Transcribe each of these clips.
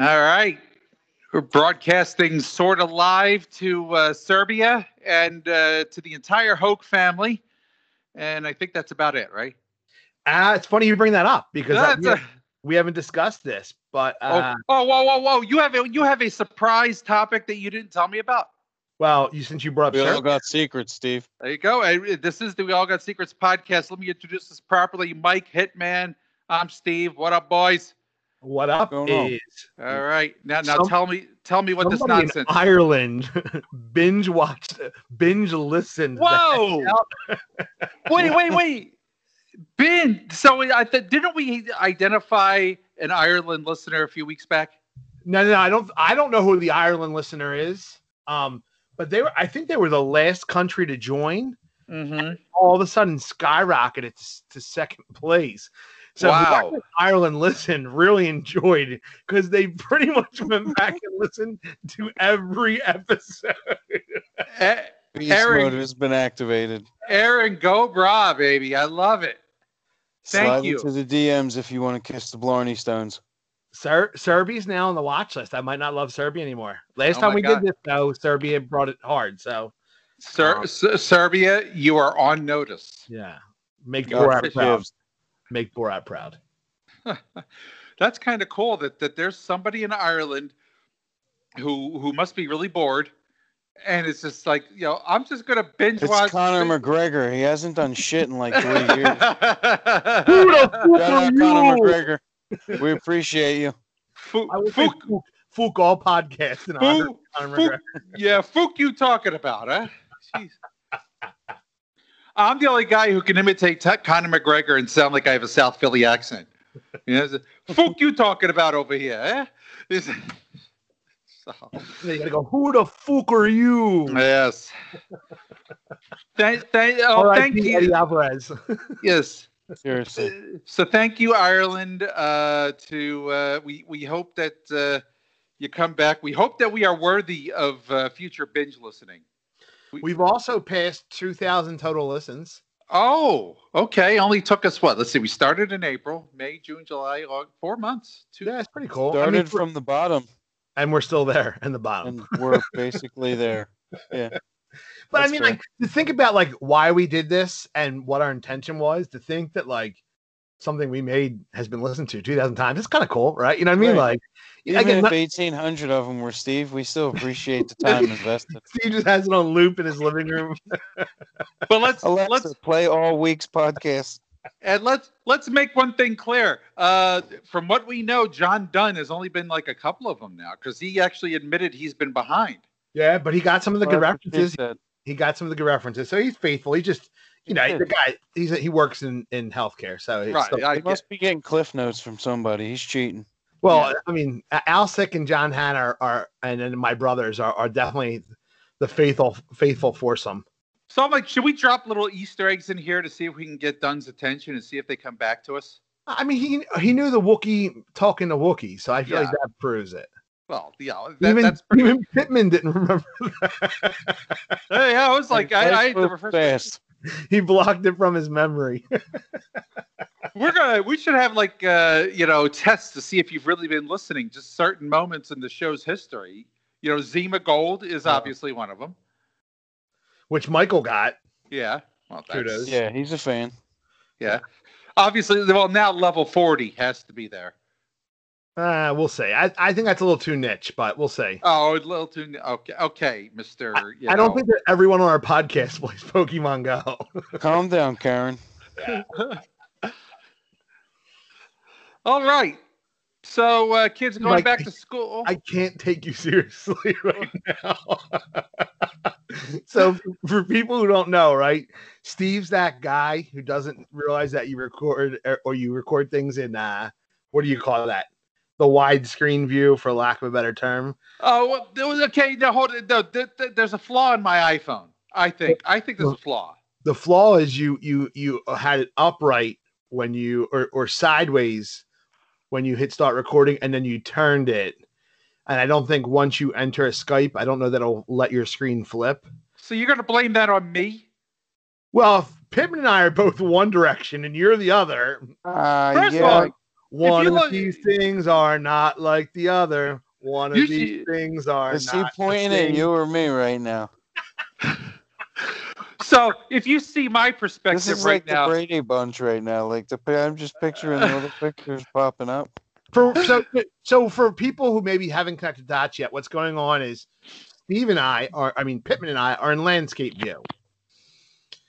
All right. We're broadcasting sort of live to uh, Serbia and uh, to the entire Hoke family. And I think that's about it, right? Uh, it's funny you bring that up because uh, That's we, a- we haven't discussed this, but uh, oh, oh, whoa, whoa, whoa! You have a you have a surprise topic that you didn't tell me about. well, you since you brought up We all got secrets, Steve. There you go. Uh, This is the We All Got Secrets podcast. Let me introduce this properly. Mike Hitman. I'm Steve. What up, boys? What up is All right. Now, now Some- tell me, tell me what this nonsense. Ireland binge watched, binge listened. Whoa! wait, wait, wait. Ben, so I th- didn't we identify an Ireland listener a few weeks back? No, no, no, I don't. I don't know who the Ireland listener is. Um, but they were. I think they were the last country to join. Mm-hmm. All of a sudden, skyrocketed to, to second place. So Wow. Ireland listened really enjoyed because they pretty much went back and listened to every episode. Beast Aaron- mode has been activated. Erin, go bragh, baby. I love it. Thank Slide you. into the DMs if you want to kiss the Blarney Stones. Ser- Serbia's now on the watch list. I might not love Serbia anymore. Last Oh time we God. did this, though, Serbia brought it hard. So Ser- Um, S- Serbia, you are on notice. yeah, make God Borat forgives. Proud. Make Borat proud. That's kind of cool that that there's somebody in Ireland who who must be really bored, and it's just like you know I'm just gonna binge It's watch. Conor McGregor. He hasn't done shit in like three years. Who the fuck Shout are out you? Conor McGregor. We appreciate you. Fook, I would say Fook, Fook, Fook all podcast in honor Fook, Conor Fook, yeah, Fook, you talking about, huh? Jeez. I'm the only guy who can imitate T- Conor McGregor and sound like I have a South Philly accent. You know, it's- Fook, you talking about over here, eh? It's- so, You gotta go. Who the fuck are you? yes. Thank, thank, oh, R.I.P. thank you. Eddie Alvarez. Yes. Seriously. So thank you, Ireland. Uh, to uh, we we hope that uh, you come back. We hope that we are worthy of uh, future binge listening. We've also passed 2,000 total listens. Oh, okay. Only took us what? Let's see. We started in April, May, June, July, August, four months. Two. Yeah, it's pretty cool. I Started mean, from the bottom and we're still there in the bottom. and we're basically there. Yeah. But I mean, fair. like to think about like why we did this and what our intention was. To think that like something we made has been listened to two thousand times. It's kind of cool, right? You know what I mean? Right. Like Even again, if not- 1,800 of them were Steve, we still appreciate the time invested. Steve just has it on loop in his living room. But let's Alexa, let's play all week's podcast. and let's let's make one thing clear. Uh, from what we know, John Dunn has only been like a couple of them now because he actually admitted he's been behind. yeah, but he got some of the good Well, that's what Steve references. said. He got some of the good references, so he's faithful. He just, you know, the guy. He's he works in in healthcare, so it's Right. still- I He get, must be getting cliff notes from somebody. He's cheating. Well, I mean, A- Alsick and John Hanna are, are and then my brothers are, are definitely the faithful faithful foursome. so I'm like, should we drop little Easter eggs in here to see if we can get Dunn's attention and see if they come back to us? I mean, he he knew the Wookiee talking to Wookiee, so I feel like that proves it. Well, yeah, that, even that's pretty. even Pittman didn't remember. Hey, yeah, I was like, I, I had to Life refresh- moves fast. He blocked it from his memory. We're gonna. We should have like uh, you know tests to see if you've really been listening. Just certain moments in the show's history. You know, Zima Gold is Yeah. obviously one of them. which Michael got. Yeah. Well, that's, Kudos. Yeah, he's a fan. Yeah. Obviously, well now level forty has to be there. Uh, we'll see. I, I think that's a little too niche, but we'll see. Oh, a little too. Okay, okay, Mister. I don't think that everyone on our podcast plays Pokemon Go. Calm down, Karen. All right. So uh, kids are going Like, back to school. I can't take you seriously right now. so for people who don't know, right? Steve's that guy who doesn't realize that you record or- or you record things in uh what do you call that? The widescreen view, for lack of a better term. oh, well, there was okay. Now hold it. No, th- th- there's a flaw in my iPhone. I think. I think there's a flaw. The flaw is you you you had it upright when you or or sideways when you hit start recording, and then you turned it. And I don't think once you enter a Skype, I don't know that it'll let your screen flip. So you're gonna blame that on me? Well, if Pittman and I are both one direction and you're the other. Uh, First of yeah, all, One of look- these things are not like the other. One of these see- things are Is he not. the pointing at you or me right now? So if you see my perspective This perspective is right like now, the Brady Bunch right now. Like the I'm just picturing the little pictures popping up. For so so for people who maybe haven't connected dots yet, what's going on is Steve and I are. I mean, Pittman and I are in landscape view.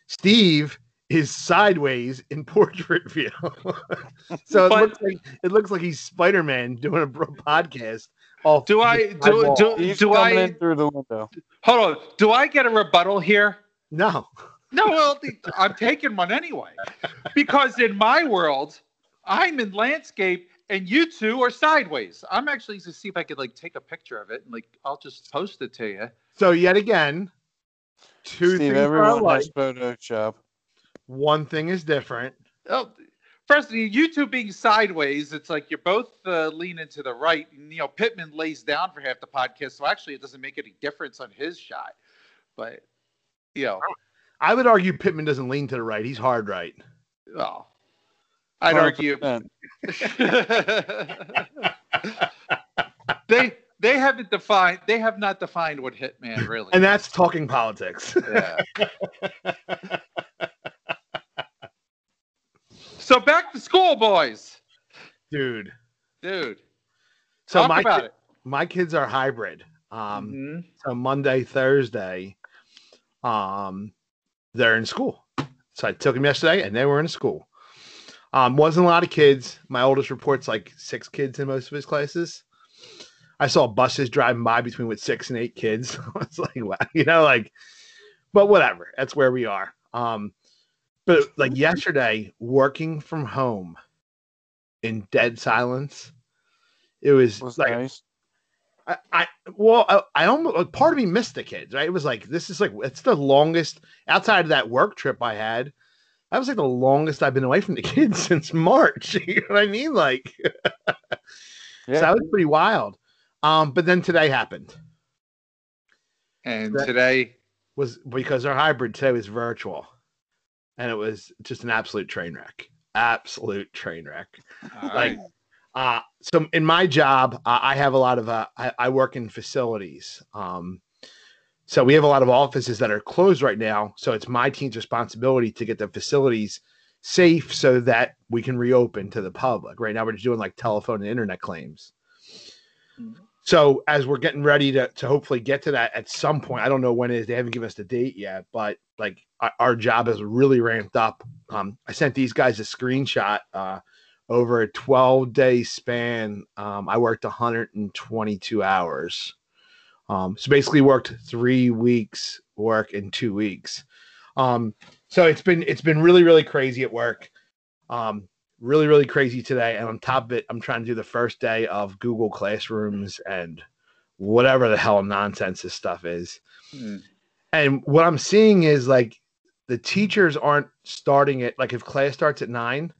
Steve is sideways in portrait view. so it looks like it looks like he's Spider Man doing a podcast. Off do I the do wall. do, He's do coming I in through the window. hold on? Do I get a rebuttal here? No. No, well, I'm taking one anyway, because in my world, I'm in landscape and you two are sideways. I'm actually to see if I could like take a picture of it and like I'll just post it to you. So yet again, two Steve, things everyone alike. has Photoshop. One thing is different. Oh, first, you two being sideways, it's like you're both uh, leaning to the right. And, you know, Pittman lays down for half the podcast, so actually it doesn't make any difference on his shot. But you know, I would argue Pittman doesn't lean to the right. He's hard right. well, I'd argue 100%. they they haven't defined they have not defined what hitman really And is. that's talking politics. yeah. so back to school boys Dude. dude So talk my ki- my kids are hybrid. Um Mhm. so Monday, Thursday, um, they're in school. So I took them yesterday and they were in school. Um, wasn't a lot of kids. My oldest reports like six kids in most of his classes. I saw buses driving by between with six and eight kids. I was like, wow, you know, like, but whatever. That's where we are. Um, but like yesterday, working from home in dead silence, it was, was like nice. I, I well, I, I almost like, part of me missed the kids, right? It was like this is like it's the longest outside of that work trip I had. That was like the longest I've been away from the kids since March. You know what I mean? Like, so that was pretty wild. Um, but then today happened and That- today was because our hybrid today was virtual, and it was just an absolute train wreck. Absolute train wreck. all Like, right. Uh, so in my job, uh, I have a lot of, uh, I, I work in facilities. Um, so we have a lot of offices that are closed right now. So it's my team's responsibility to get the facilities safe so that we can reopen to the public. Right now, we're just doing like telephone and internet claims. Mhm. So as we're getting ready to, to hopefully get to that at some point, I don't know when it is. They haven't given us the date yet, but like our, our job has really ramped up. Um, I sent these guys a screenshot. Uh, over a 12 day span um, i worked 122 hours um, so basically worked three weeks work in two weeks um, so it's been it's been really really crazy at work um, really really crazy today and on top of it i'm trying to do the first day of google classrooms and whatever the hell nonsense this stuff is Hmm. and what i'm seeing is like the teachers aren't starting it like if class starts at nine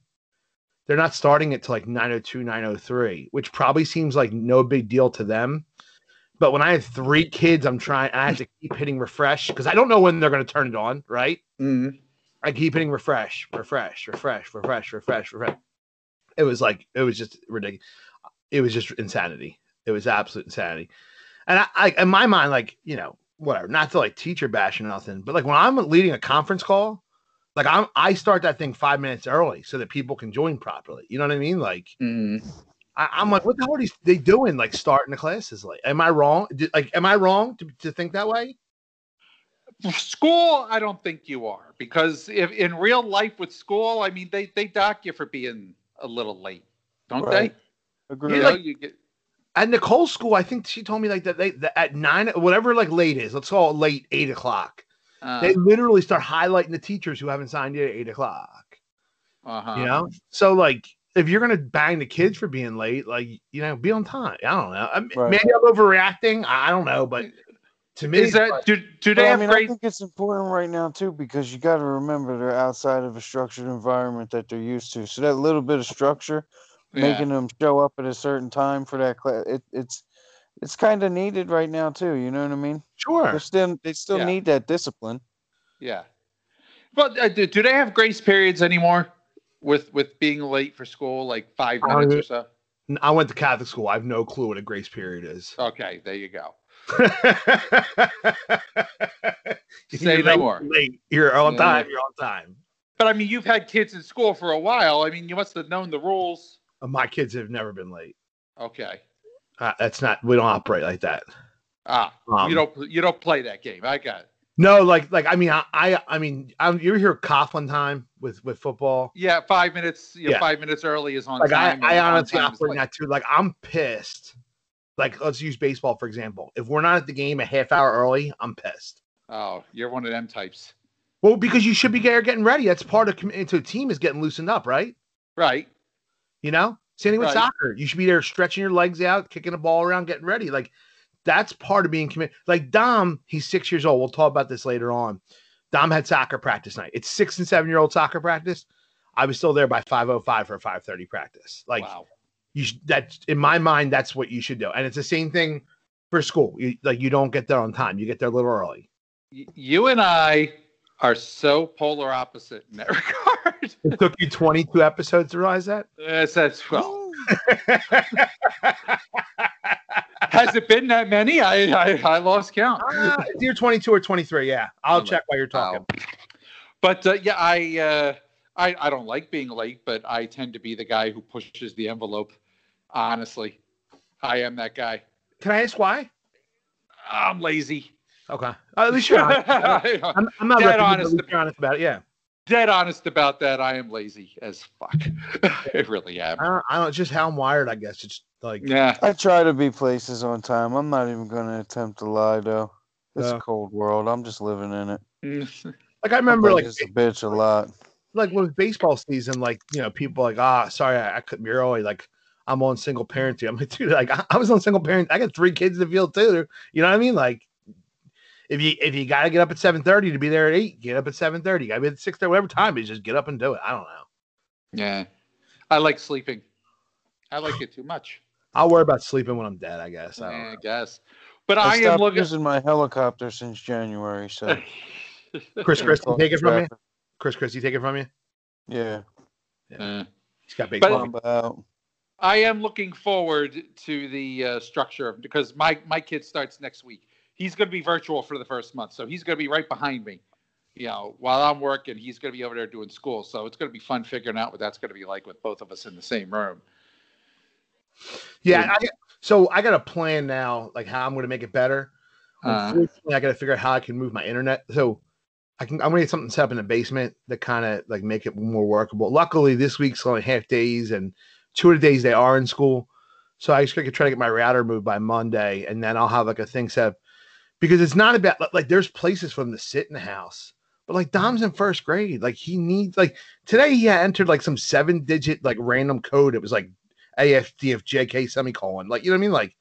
they're not starting it to like 902 903 which probably seems like no big deal to them but when i have three kids i'm trying i have to keep hitting refresh because i don't know when they're going to turn it on right Mhm. I keep hitting refresh refresh refresh refresh refresh refresh it was like it was just ridiculous it was just insanity it was absolute insanity and I, I in my mind like you know whatever not to like teacher bash or nothing but like when i'm leading a conference call like I'm, I start that thing five minutes early so that people can join properly. You know what I mean? Like Mhm. I, I'm like, what the hell are they doing? Like starting the classes late? Am I wrong? Did, like, am I wrong to, to think that way? School i don't think you are because if in real life with school i mean they they dock you for being a little late don't Right. they Agree. you know you get At Nicole's school, I think she told me like that they that at nine, whatever like late is. Let's call it late eight o'clock. uh, They literally start highlighting the teachers who haven't signed yet at eight o'clock. uh-huh. You know, so like if you're gonna bang the kids for being late, like you know, be on time. I don't know. I mean, Right. Maybe I'm overreacting. I I don't know, but to me, is that like- do, do But they I mean, I think it's important right now too because you got to remember they're outside of a structured environment that they're used to. So that little bit of structure, yeah. making them show up at a certain time for that class, it, it's it's kind of needed right now too. You know what I mean? sure. They're still they still Yeah. need that discipline. Yeah. But uh, do, do they have grace periods anymore? with with being late for school, like five Uh, minutes or so? I went to Catholic school. I have no clue what a grace period is. Okay, there you go. If Say you're no late, more. Late. You're on Yeah. time. You're on time. But I mean, you've had kids in school for a while. I mean, you must have known the rules. Uh, My kids have never been late. Okay. Uh, that's not. We don't operate like that. Ah, Um, you don't you don't play that game. I got it. No, like like I mean I I, I mean I, you ever hear Coughlin time with with football? Yeah, five minutes. You know, Yeah. five minutes early is on Like I, time. I honestly operate late. that too. Like I'm pissed. Like let's use baseball for example. If we're not at the game a half hour early, I'm pissed. Oh, you're one of them types, Well, because you should be there getting ready. That's part of committing to a team is getting loosened up, right? right? You know, same thing with Right. soccer. You should be there stretching your legs out, kicking the ball around, getting ready. Like that's part of being committed. Like Dom, he's six years old. We'll talk about this later on. Dom had soccer practice night. It's six and seven year old soccer practice. I was still there by five oh five for a five thirty practice. Like wow. You, sh- that in my mind, that's what you should do. And it's the same thing for school. You, like you don't get there on time. You get there a little early. You and I are so polar opposite in that regard. It took you twenty two episodes to realize that. Yes, that's well. Has it been that many? I I, I lost count. Uh, twenty two or twenty three. Yeah, I'll Oh, check while you're talking. Wow. But uh, yeah, I, uh, I I don't like being late, but I tend to be the guy who pushes the envelope. Honestly, I am that guy. Can I ask why? I'm lazy. Okay. Uh, at least you're honest. I'm, I'm not Dead ripping you, but honest at least you're honest about it. Yeah. Dead honest about that. I am lazy as fuck. I really am. I don't, I don't just how I'm wired. I guess it's like Yeah. I try to be places on time. I'm not even going to attempt to lie, though. It's Yeah. a cold world. I'm just living in it. like I remember I'm like just a bitch a lot. Like with baseball season, like you know people like ah sorry I, I couldn't be early. Like I'm on single parenting. I'm like dude like I, I was on single parent. I got three kids in the field too. You know what I mean? Like if you if you got to get up at seven thirty to be there at eight, get up at seven thirty. Got to be at six thirty, whatever time it is, just get up and do it. I don't know. Yeah. I like sleeping. I like it too much. I'll worry about sleeping when I'm dead. I guess. I don't Yeah, I know. guess. But I, I, am looking. using my helicopter since January, so. Chris, Chris, take it from me. Traffic. Chris, Chris, you take it from you. Yeah. Uh, He's got big. Bomb. I am looking forward to the uh, structure of because my my kid starts next week. He's going to be virtual for the first month, so he's going to be right behind me. You know, while I'm working, he's going to be over there doing school. So it's going to be fun figuring out what that's going to be like with both of us in the same room. Yeah. I, so I got a plan now, like how I'm going to make it better. Uh, Unfortunately, I got to figure out how I can move my internet. So I can. I'm going to get something set up in the basement that kind of like make it more workable. Luckily, this week's only half days, and two of the days they are in school. So I just to try to get my router moved by Monday, and then I'll have like a thing set up because it's not about like, there's places for them to sit in the house. But like Dom's in first grade, like he needs like today he entered like some seven digit like random code. It was like AFDFJK semicolon. Like you know what I mean? Like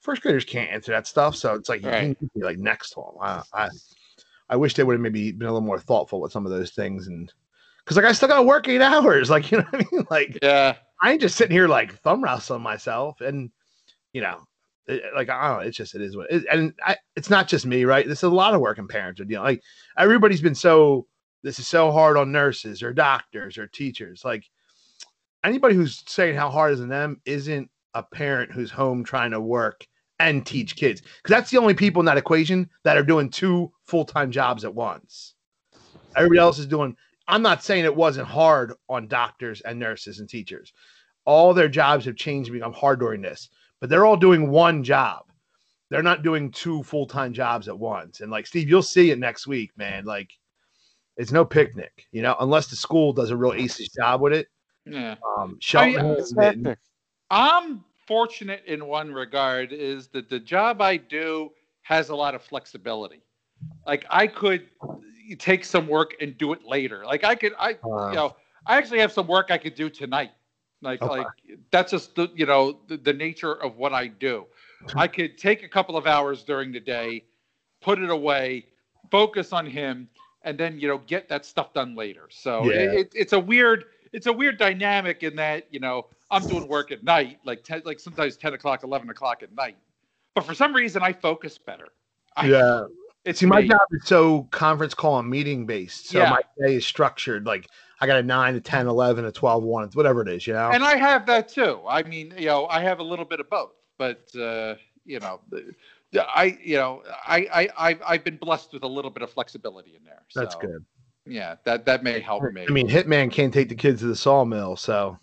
first graders can't answer that stuff. So it's like you Right. need to be like next to him. I, I I wish they would have maybe been a little more thoughtful with some of those things and because like I still gotta work eight hours. Like you know what I mean? Like yeah, I ain't just sitting here like thumb wrestling myself and you know it- like I don't know, it's just it is what it, and I, it's not just me, right? This is a lot of work working parents are know, like everybody's been so this is so hard on nurses or doctors or teachers. Like anybody who's saying how hard is on them isn't a parent who's home trying to work and teach kids because that's the only people in that equation that are doing two full-time jobs at once. Everybody else is doing I'm not saying it wasn't hard on doctors and nurses and teachers. All their jobs have changed and become hard during this, but they're all doing one job. They're not doing two full time jobs at once. And like Steve, you'll see it next week, man. Like it's no picnic, you know, unless the school does a real ace job with it. yeah. Um, Shelton I- has It's been- hectic. I'm fortunate in one regard is that the job I do has a lot of flexibility. Like I could take some work and do it later. Like I could, I Uh, you know, I actually have some work I could do tonight. Like, Okay. like that's just the, you know, the, the nature of what I do. I could take a couple of hours during the day, put it away, focus on him, and then, you know, get that stuff done later. So Yeah. it, it, it's a weird, it's a weird dynamic in that, you know, I'm doing work at night, like 10, like sometimes 10 o'clock, 11 o'clock at night. But for some reason I focus better. I, yeah. It's See, my me. job is so conference call and meeting based. So Yeah. my day is structured. Like I got a 9, a 10, 11, a 12, 1, whatever it is, you know? And I have that too. I mean, you know, I have a little bit of both, but uh, you know, I, you know, I, I, I've, I've been blessed with a little bit of flexibility in there. So, That's good. Yeah, that that may help me. I mean, Hitman can't take the kids to the sawmill, so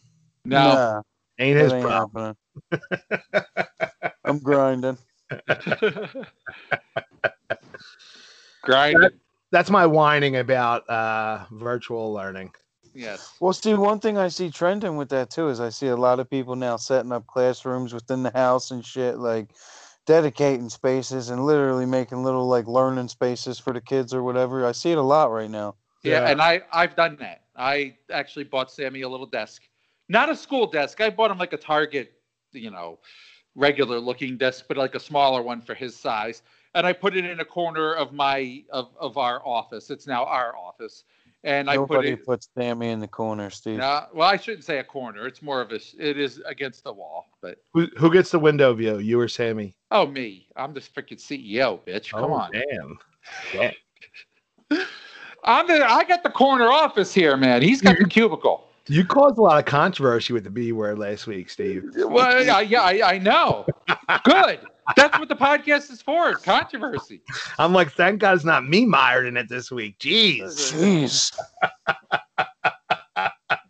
no, Nah, ain't his that ain't problem. happening. I'm grinding. grinding. That's my whining about uh, virtual learning. Yes. Well, see, one thing I see trending with that too is I see a lot of people now setting up classrooms within the house and shit, like dedicating spaces and literally making little like learning spaces for the kids or whatever. I see it a lot right now. Yeah, Yeah. and I I've done that. I actually bought Sammy a little desk, not a school desk. I bought him like a Target, you know, regular looking desk, but like a smaller one for his size. And I put it in a corner of my of of our office. It's now our office, and I put Nobody it. puts Sammy in the corner, Steve. Uh, well, I shouldn't say a corner. It's more of a. It is against the wall, but Who, who gets the window view? You or Sammy? oh me, I'm the freaking CEO, bitch. Come oh, on. damn. I'm the. I got the corner office here, man. He's got the cubicle. You caused a lot of controversy with the B word last week, Steve. Well, yeah, yeah, I, I know. Good. That's what the podcast is for. Controversy. I'm like, thank God it's not me mired in it this week. Jeez. Jeez.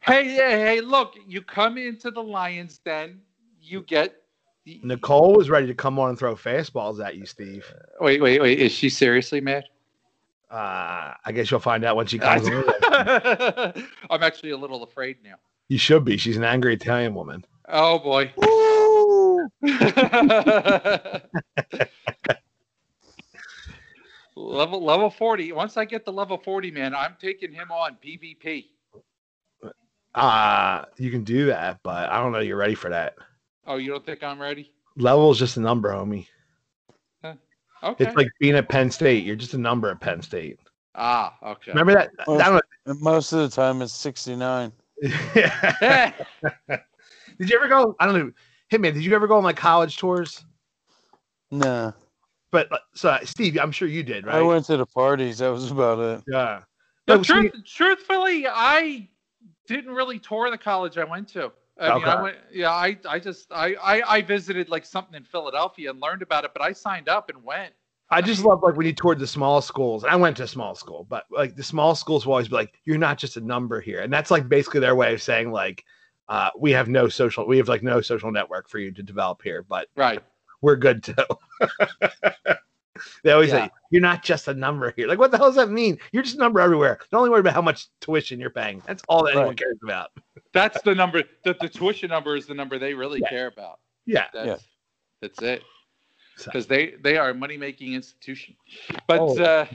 Hey, hey, hey! Look, you come into the Lions Den, you get. Nicole was ready to come on and throw fastballs at you, Steve. Wait, wait, wait! Is she seriously mad? Uh, I guess you'll find out when she comes on. I'm actually a little afraid now. You should be. She's an angry Italian woman. Oh boy. Level level 40. Once I get to level 40, man, I'm taking him on PvP. Uh, you can do that, but I don't know you're ready for that. Oh, you don't think I'm ready? Level is just a number, homie. Okay. It's like being at Penn State. You're just a number at Penn State. ah, okay. Remember that? I don't And most of the time it's 69. know. Eh, did you ever go? I don't know. Hitman, did you ever go on like college tours? Nah. But uh, so Steve, I'm sure you did, right? I went to the parties. That was about it. yeah. No, No, truth, truthfully, I didn't really tour the college I went to. I mean, I went, yeah, I, I just, I, I, I visited like something in Philadelphia and learned about it, but I signed up and went. I just love like when you toured the small schools. I went to a small school, but like the small schools will always be like, "You're not just a number here," and that's like basically their way of saying like, uh, "We have no social, we have like no social network for you to develop here, but Right. we're good too." they always Yeah. say, "You're not just a number here." Like, what the hell does that mean? You're just a number everywhere. Don't only worry about how much tuition you're paying. That's all that anyone cares about. That's the number, the, the tuition number is the number they really Yeah. care about. Yeah. That's, that's it. Because they, they are a money making institution. But, Oh. uh,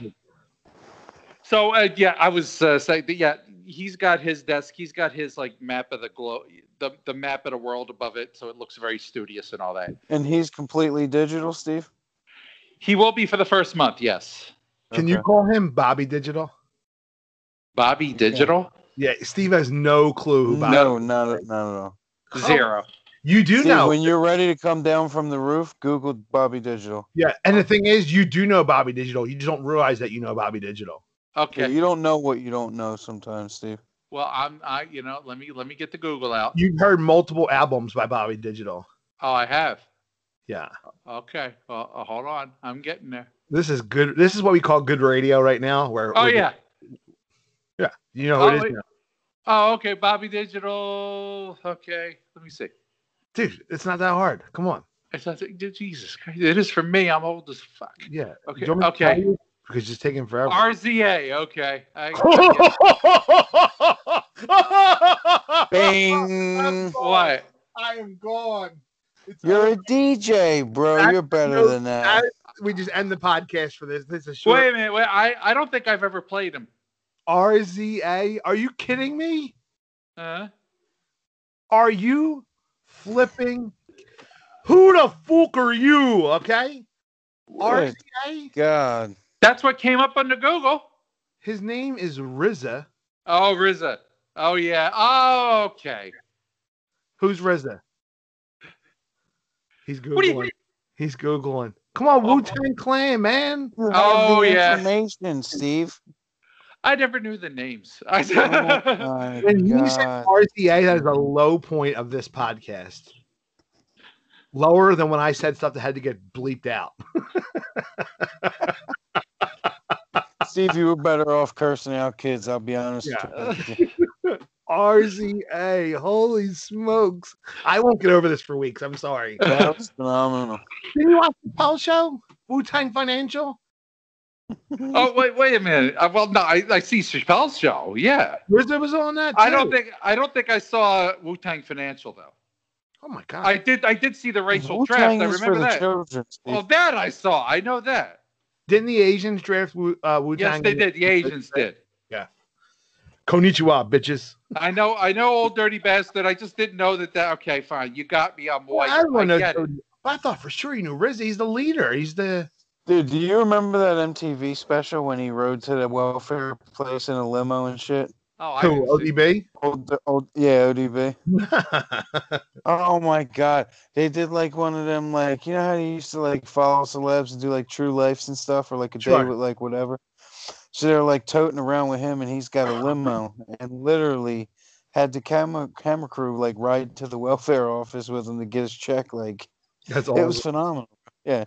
so uh, yeah, I was uh, saying that, yeah, he's got his desk. He's got his like map of the globe, the, the map of the world above it. So it looks very studious and all that. And he's completely digital, Steve? He will be for the first month. Yes. Can you call him Bobby Digital? Bobby Digital Yeah, Steve has no clue who Bobby. No, not, at- not at all. zero. You do Steve, know. when you're ready to come down from the roof, Google Bobby Digital. Yeah, and the thing is, you do know Bobby Digital. You just don't realize that you know Bobby Digital. Okay. You don't know what you don't know sometimes, Steve. Well, I'm I you know let me let me get the Google out. You've heard multiple albums by Bobby Digital. Oh, I have. Yeah, Okay. Well, uh, hold on. I'm getting there. this is good. This is what we call good radio right now. Where Oh yeah. yeah, you know who Oh, is, wait. now. Oh, okay. Bobby Digital. Okay. Let me see. dude. It's not that hard. Come on. It's not, Jesus Christ. It is for me. I'm old as fuck. Yeah. Okay. You want me to Okay. Because it's taking forever. RZA. Okay. I, I Bing. what? I am gone. It's You're a DJ, bro. That- You're better no, than that. we just end the podcast for this. This is a short Wait a minute. Wait. I I don't think I've ever played him. RZA. Are you kidding me? Uh, Are you flipping? Who the fuck are you? Okay. RZA. God. that's what came up under Google. His name is RZA. Oh, RZA. Oh yeah. Oh, okay. Who's RZA? He's What do you googling. mean? He's googling. Come on, Oh. Wu Tang Clan, man. Oh, yeah. information, Steve. I never knew the names. I, Oh my When you said God. RCA, that is a low point of this podcast. Lower than when I said stuff that had to get bleeped out. Steve, you were better off cursing out kids. I'll be honest. Yeah. With you. RCA, holy smokes! I won't get over this for weeks. I'm sorry. That was phenomenal. Did you watch the Pell Show? Wu Tang Financial? oh wait, wait a minute. Uh, well, no, I, I see Chappelle's show. Yeah, RZA was on that. I don't think I don't think I saw Wu Tang Financial though. Oh my god! I did I did see the racial Wu-Tang draft. I is for remember the that. children, Well, that I saw. I know that. Didn't the Asians draft Wu uh, Wu Yes, they did. The Asians did. Konnichiwa, bitches. I know. I know, old dirty bastard. I just didn't know that. That okay, fine. You got me. I'm white. Well, everyone I knows. get it. Cody- But I thought for sure you knew RZA. He's the leader. He's the. Dude, do you remember that MTV special when he rode to the welfare place in a limo and shit? Oh, I Who? ODB? Old, old, yeah, ODB. Oh my god, they did like one of them, like you know how you used to like follow celebs and do like true lives and stuff, or like a Sure. day with like whatever. So they're like toting around with him, and he's got a limo, and literally had the camera camera crew like ride to the welfare office with him to get his check. Like That's all. it was phenomenal. Yeah.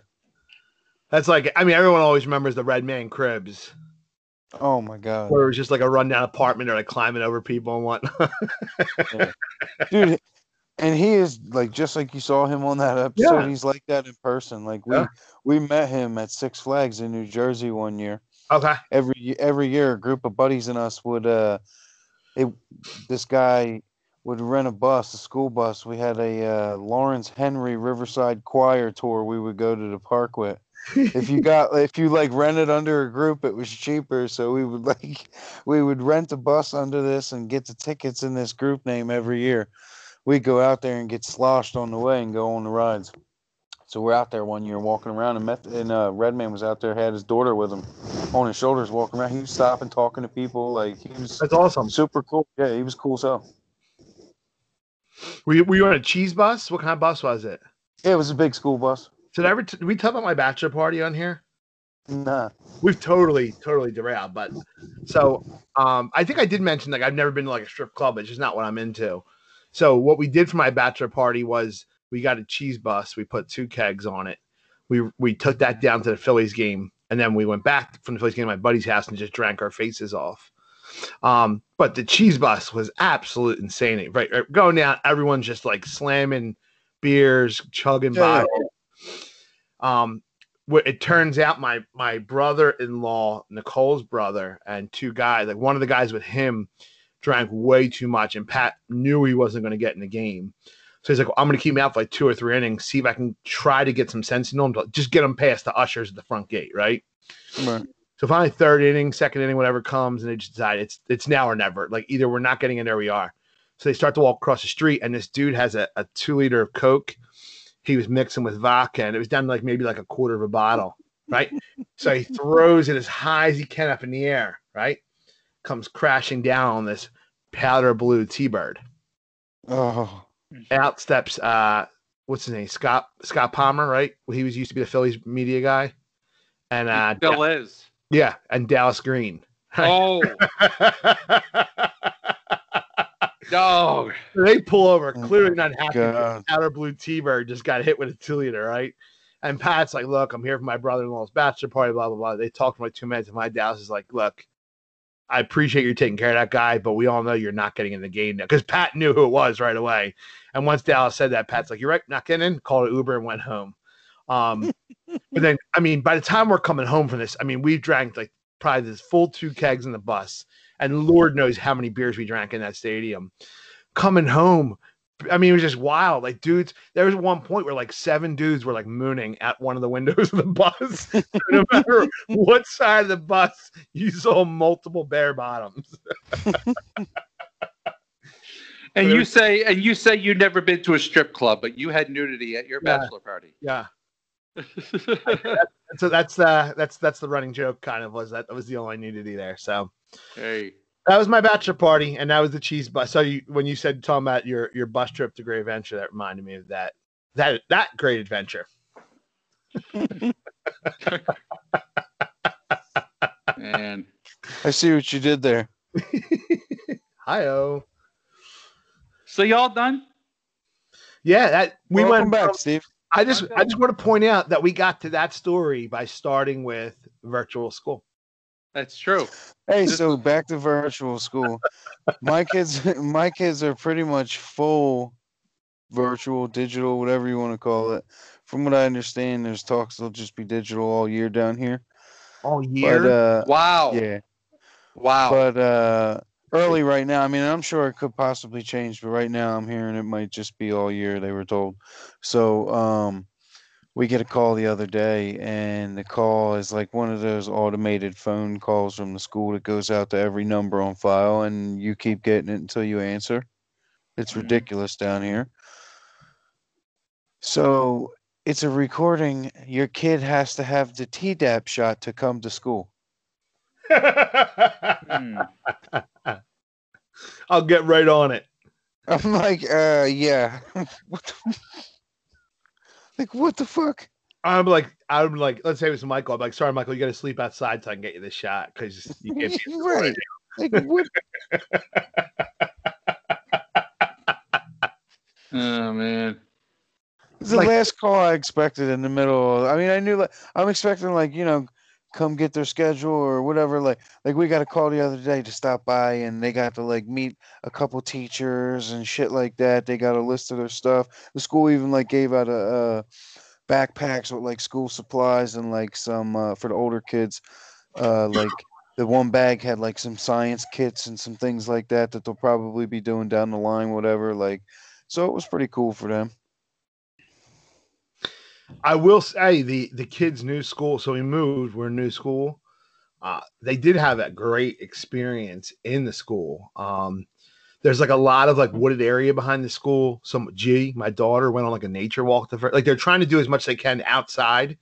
That's like. I mean, everyone always remembers the Redman Cribs, Oh my god, where it was just like a rundown apartment or like climbing over people and whatnot. dude. And he is like just like you saw him on that episode. Yeah. He's like that in person. Like we Yeah. we met him at Six Flags in New Jersey one year. Okay. every every year a group of buddies and us would uh it this guy would rent a bus a school bus. We had a uh, lawrence henry riverside choir tour we would go to the park with. If you got if you like rented under a group it was cheaper. So we would like we would rent a bus under this and get the tickets in this group name every year. We'd go out there and get sloshed on the way and go on the rides so we're out there one year walking around and met and uh, Redman was out there had his daughter with him on his shoulders walking around. He was stopping, talking to people. Like he was That's awesome. super cool. Yeah, he was cool. So Were you, were you on a cheese bus? What kind of bus was it? yeah, it was a big school bus. Did I ever? T- did we talk about my bachelor party on here? Nah, We've totally, totally derailed. But so, um, I think I did mention like I've never been to like a strip club. It's just not what I'm into. So what we did for my bachelor party was we got a cheese bus. We put two kegs on it. We we took that down to the Phillies game, and then we went back from the Phillies game to my buddy's house and just drank our faces off. Um, but the cheese bus was absolute insanity. Right, right, going down, everyone's just like slamming beers, chugging Yeah, bottles. Um, it turns out my my brother-in-law, Nicole's brother, and two guys, like one of the guys with him, drank way too much, and Pat knew he wasn't going to get in the game. So he's like, I'm going to keep him out for like two or three innings, see if I can try to get some sense into him, to just get him past the ushers at the front gate, right? right. So finally, third inning, second inning, whatever comes, and they just decide it's it's now or never. Like either we're not getting in there, we are. So they start to walk across the street, and this dude has a, a two liter of Coke. He was mixing with vodka, and it was down to like maybe like a quarter of a bottle, right? so he throws it as high as he can up in the air, right? Comes crashing down on this powder blue T-bird. Oh, Out steps uh what's his name? Scott Scott Palmer, right? He was used to be the Phillies media guy. And uh Still is. yeah, and Dallas Green. Oh no. they pull over, Oh clearly not happy. because God. Outer blue T-bird just got hit with a two liter, right? And Pat's like, "Look, I'm here for my brother-in-law's bachelor party." Blah blah blah. They talk for like two minutes, and my Dallas is like, "Look, I appreciate you taking care of that guy, but we all know you're not getting in the game now." Because Pat knew who it was right away. And once Dallas said that, Pat's like, "You're right, not getting in." Called an Uber and went home. Um, but then, I mean, by the time we're coming home from this, I mean, we've drank like probably this full two kegs in the bus, and Lord knows how many beers we drank in that stadium. Coming home, I mean, it was just wild. Like, dudes, there was one point where like seven dudes were like mooning at one of the windows of the bus. no matter what side of the bus, you saw multiple bare bottoms. And you say and you say you never been to a strip club, but you had nudity at your Yeah. bachelor party. Yeah. So that's uh that's that's the running joke kind of was that, that was the only nudity there. So hey. That was my bachelor party and that was the cheese bus. So you when you said talking about your your bus trip to Great Adventure, that reminded me of that that that great adventure. Man. I see what you did there. Hi-oh. So y'all done? Yeah, that we Welcome went back, from- Steve. I just I'm I just want to point out that we got to that story by starting with virtual school. That's true. Hey, so back to virtual school. My kids, my kids are pretty much full virtual, digital, whatever you want to call it. From what I understand, there's talks they'll just be digital all year down here. All But year. uh, Wow. yeah, Wow. but uh, early right now. I mean, I'm sure it could possibly change, but right now I'm hearing it might just be all year. They were told. So um, we get a call the other day, and the call is like one of those automated phone calls from the school that goes out to every number on file, and you keep getting it until you answer. It's Mhm. ridiculous down here. So it's a recording. Your kid has to have the Tdap shot to come to school. Hmm. I'll get right on it. I'm like, uh, yeah. what the, like, what the fuck? I'm like, I'm like, let's say it was Michael. I'm like, sorry, Michael, you got to sleep outside so I can get you this shot because you can't. be right. Like, what? Oh man. It's the Like- last call I expected in the middle. I mean, I knew like I'm expecting like you know, come get their schedule or whatever. Like, like we got a call the other day to stop by, and they got to like meet a couple teachers and shit like that. They got a list of their stuff. The school even like gave out a, uh backpacks with like school supplies and like some uh, for the older kids. Uh, like the one bag had like some science kits and some things like that that they'll probably be doing down the line, whatever. Like, so it was pretty cool for them. I will say the the kids' new school. So we moved. We're new school. Uh, they did have that great experience in the school. Um, there's like a lot of like wooded area behind the school. Some G, my daughter, went on like a nature walk. The fir- like they're trying to do as much as they can outside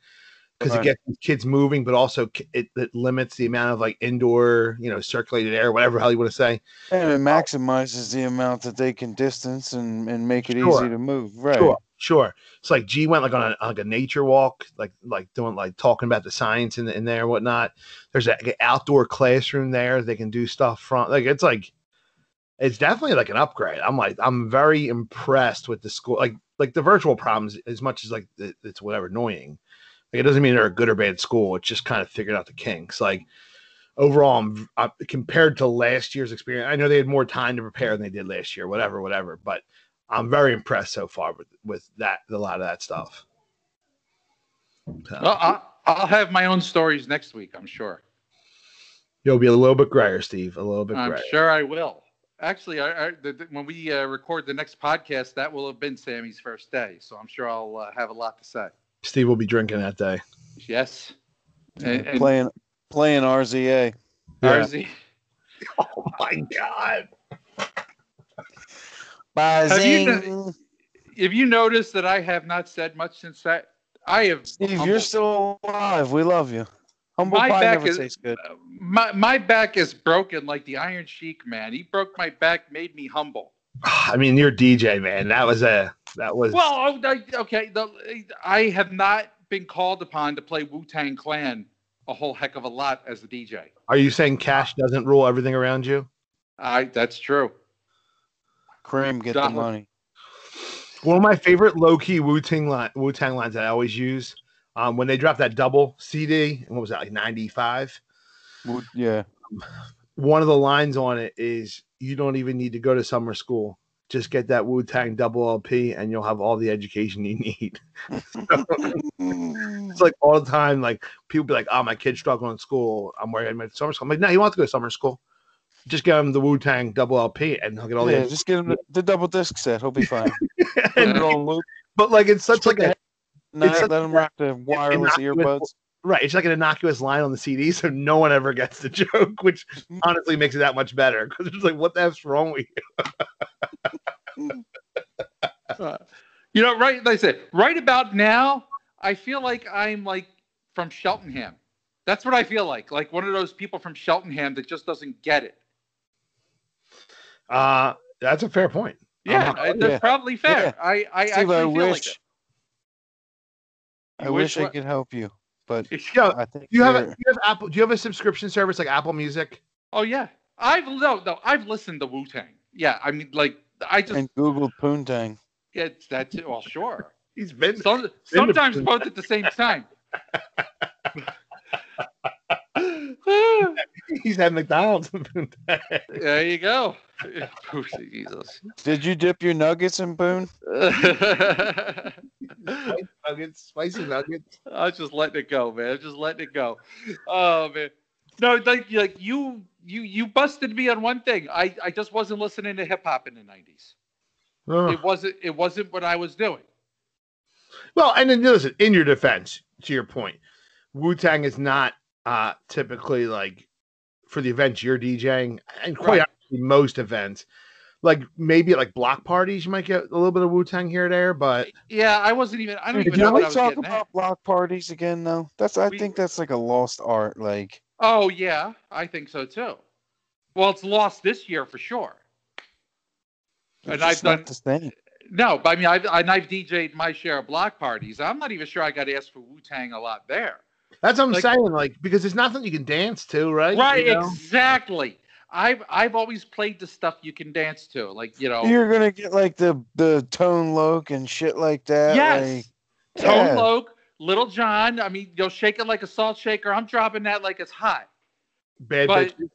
because it Right. gets kids moving, but also it, it limits the amount of like indoor, you know, circulated air, whatever hell you want to say. And it maximizes the amount that they can distance and, and make it Sure. easy to move. Right. Sure, sure. It's like G went like on a like a nature walk, like like doing like talking about the science in, in there whatnot. There's an outdoor classroom there. They can do stuff from like it's like it's definitely like an upgrade. I'm like I'm very impressed with the school. Like like the virtual problems as much as like it, it's whatever annoying. Like it doesn't mean they're a good or bad school. It's just kind of figured out the kinks. Like overall, I'm, i compared to last year's experience. I know they had more time to prepare than they did last year. Whatever, whatever. But I'm very impressed so far with with that a lot of that stuff. So, Well, I, I'll have my own stories next week. I'm sure. you'll be a little bit grayer, Steve. A little bit I'm grayer. sure I will. Actually, I, I, the, the- when we uh, record the next podcast, that will have been Sammy's first day, so I'm sure I'll uh, have a lot to say. Steve will be drinking that day. Yes. And, and playing playing RZA. Yeah. RZ, Oh my god! Have you kn- Buzzing. if you notice that I have not said much since that, I have. Steve, humbled- you're still alive. We love you. Humble My pie back never is- tastes good. uh, my my back is broken like the Iron Sheik, man. He broke my back, made me humble. I mean, you're DJ, man. That was a that was Well, oh, okay, the, I have not been called upon to play Wu Tang Clan a whole heck of a lot as a DJ. Are you saying cash doesn't rule everything around you? I that's true. Cream, get the money. One of my favorite low key Wu Tang line, Wu Tang lines that I always use um, when they dropped that double CD. and What was that like ninety five? Yeah. One of the lines on it is, "You don't even need to go to summer school. Just get that Wu Tang double LP, and you'll have all the education you need." It's like all the time. Like people be like, "Oh, my kid's struggling in school. I'm worried about summer school." I'm like, "No, you want to go to summer school? Just get him the Wu Tang double LP, and he'll get all yeah, the." just give him the, double disc set. He'll be fine. And, it on loop. but like, it's such like a Night, such let him rock the wireless earbuds. Right. It's like an innocuous line on the CD, so no one ever gets the joke, which honestly makes it that much better because it's like, what the F's wrong with you? Uh, you know, right? Like I said, right about now, I feel like I'm like from Cheltenham. That's what I feel like. Like one of those people from Cheltenham that just doesn't get it. Uh, that's a fair point. Yeah. I- that's Yeah. probably fair. Yeah. I, I Steve, actually I feel wish, like that. I You wish I could help you, but Yeah, I think Do you have a you're- do you have Apple? Do you have a subscription service like Apple Music? Oh yeah, I've no no I've listened to Wu Tang. Yeah, I mean like I just And Googled Poontang. Yeah it's that's it. Well, sure. He's been Some, sometimes both at the same time. he's had McDonald's. there you go. Jesus. Did you dip your nuggets in Boone? nuggets, spicy nuggets. I was just letting it go, man. I was just letting it go. Oh man. No, like like you you you busted me on one thing. I I just wasn't listening to hip hop in the nineties. Ugh. It wasn't it wasn't what I was doing. Well, and then listen, in your defense, to your point, Wu Tang is not uh typically like for the events you're DJing, and quite Right. honestly, most events. Like maybe like block parties, you might get a little bit of Wu Tang here or there, but Yeah, I wasn't even I don't even Can know what we I was talk about at. block parties again though? That's I We- think that's like a lost art. Like Oh yeah, I think so too. Well, it's lost this year for sure. it's And I've not done- the same. No, but I mean, I've, and I've DJ'd my share of block parties. I'm not even sure I got asked for Wu Tang a lot there. That's what I'm Like- saying. Like because there's nothing you can dance to, right? Right, You know? exactly. I've I've always played the stuff you can dance to, like you know. You're gonna get like the the Tone Loc and shit like that. yes, like, Tone yeah. Loc, Lil Jon. I mean, you'll shake it like a salt shaker. I'm dropping that like it's hot. Bad But- bitches.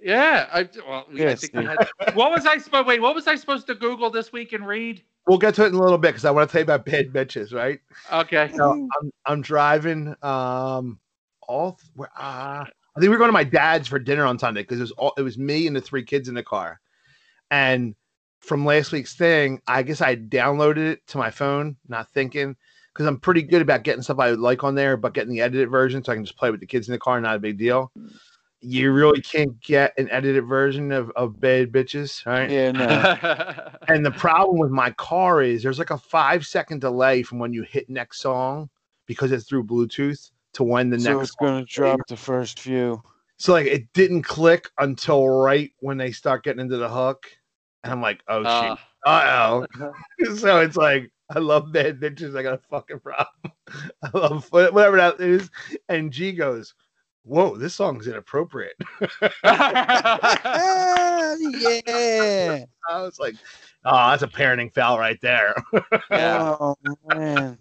Yeah, I well, we, I Yes, think we had. What was I supposed? Wait, what was I supposed to Google this week and read? We'll get to it in a little bit because I want to tell you about bad bitches, right? Okay. So I'm I'm driving um all th- where uh, I think we are going to my dad's for dinner on Sunday because it was all it was me and the three kids in the car. And from last week's thing, I guess I downloaded it to my phone, not thinking because I'm pretty good about getting stuff I like on there, but getting the edited version so I can just play with the kids in the car, not a big deal. You really can't get an edited version of, of bad bitches, right? Yeah, no. And the problem with my car is there's like a five second delay from when you hit next song because it's through Bluetooth to when the so next. it's gonna drop the first few. So like it didn't click until right when they start getting into the hook, and I'm like, oh Uh, shit, uh oh. so it's like I love bad bitches. I got a fucking problem. I love wha- whatever that is. And G goes, whoa, this song's inappropriate. Ah, yeah. I was like, oh, that's a parenting foul right there. yeah. Oh man.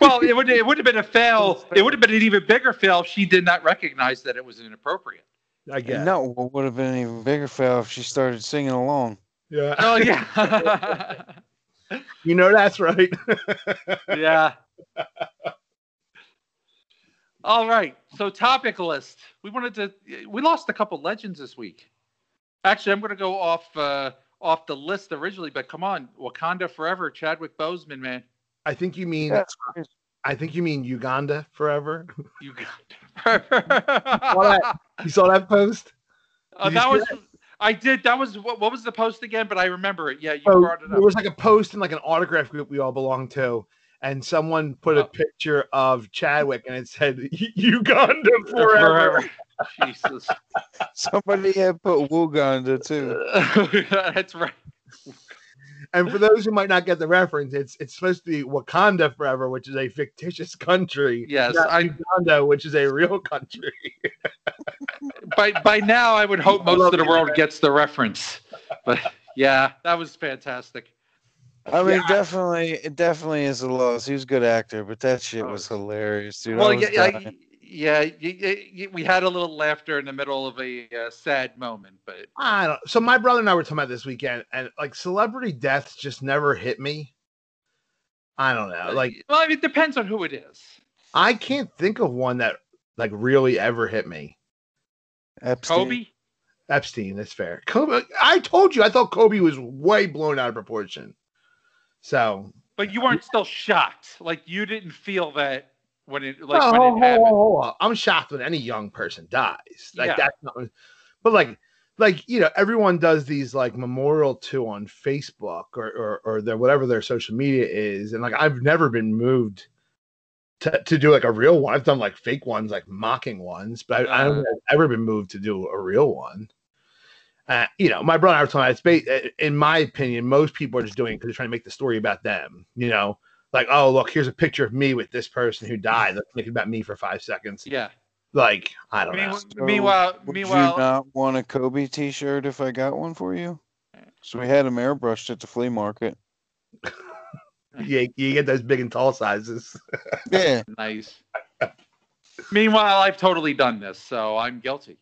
Well, it would it would have been a fail. It would have been an even bigger fail if she did not recognize that it was inappropriate. I guess. No, it would have been an even bigger fail if she started singing along. Yeah. Oh yeah. You know that's right. yeah. All right. So topic list. We wanted to. We lost a couple legends this week. Actually, I'm going to go off uh, off the list originally, but come on, Wakanda Forever, Chadwick Boseman, man. I think you mean That's crazy. I think you mean Uganda forever. You Saw. You saw that post? Uh, Did you that was. I did. That was what, what was the post again? But I remember it. Yeah, you So brought it there up. was like a post in like an autograph group we all belong to, and someone put a Oh. picture of Chadwick and it said Uganda forever. Jesus. Somebody had put Wuganda too. That's right. And for those who might not get the reference, it's it's supposed to be Wakanda forever, which is a fictitious country. Yes, not I- Uganda, which is a real country. by by now I would hope I most of the world man. gets the reference. But yeah, that was fantastic. I mean, Yeah. definitely, it definitely is a loss. He was a good actor, but that shit Oh. was hilarious, dude. well, I was yeah, yeah, dying. yeah, y- y- we had a little laughter in the middle of a uh, sad moment, but I don't. So my brother and I were talking about this weekend, and like celebrity deaths just never hit me. I don't know. Like well, I mean, it depends on who it is. I can't think of one that like really ever hit me. Epstein. Kobe. Epstein, that's fair. Kobe, I told you, I thought Kobe was way blown out of proportion. So, But you weren't still shocked. Like you didn't feel that when it like no, when hold, it happened. hold, hold on. I'm shocked when any young person dies. Like Yeah. that's not. But like, like you know, everyone does these like memorial to on Facebook or or, or their whatever their social media is, and like I've never been moved. To, to do like a real one, I've done like fake ones, like mocking ones, but I, I don't Uh. think I've ever been moved to do a real one. Uh, you know, my brother and I were talking. About, it's ba- in my opinion, most people are just doing because they're trying to make the story about them. You know, like oh look, here's a picture of me with this person who died. Let's make it about me for five seconds. Yeah. Like I don't know. Meanwhile, So, meanwhile, Would meanwhile you not want a Kobe T-shirt if I got one for you? So we had them airbrushed at the flea market. You, you get those big and tall sizes. Yeah, nice. meanwhile, I've totally done this, so I'm guilty.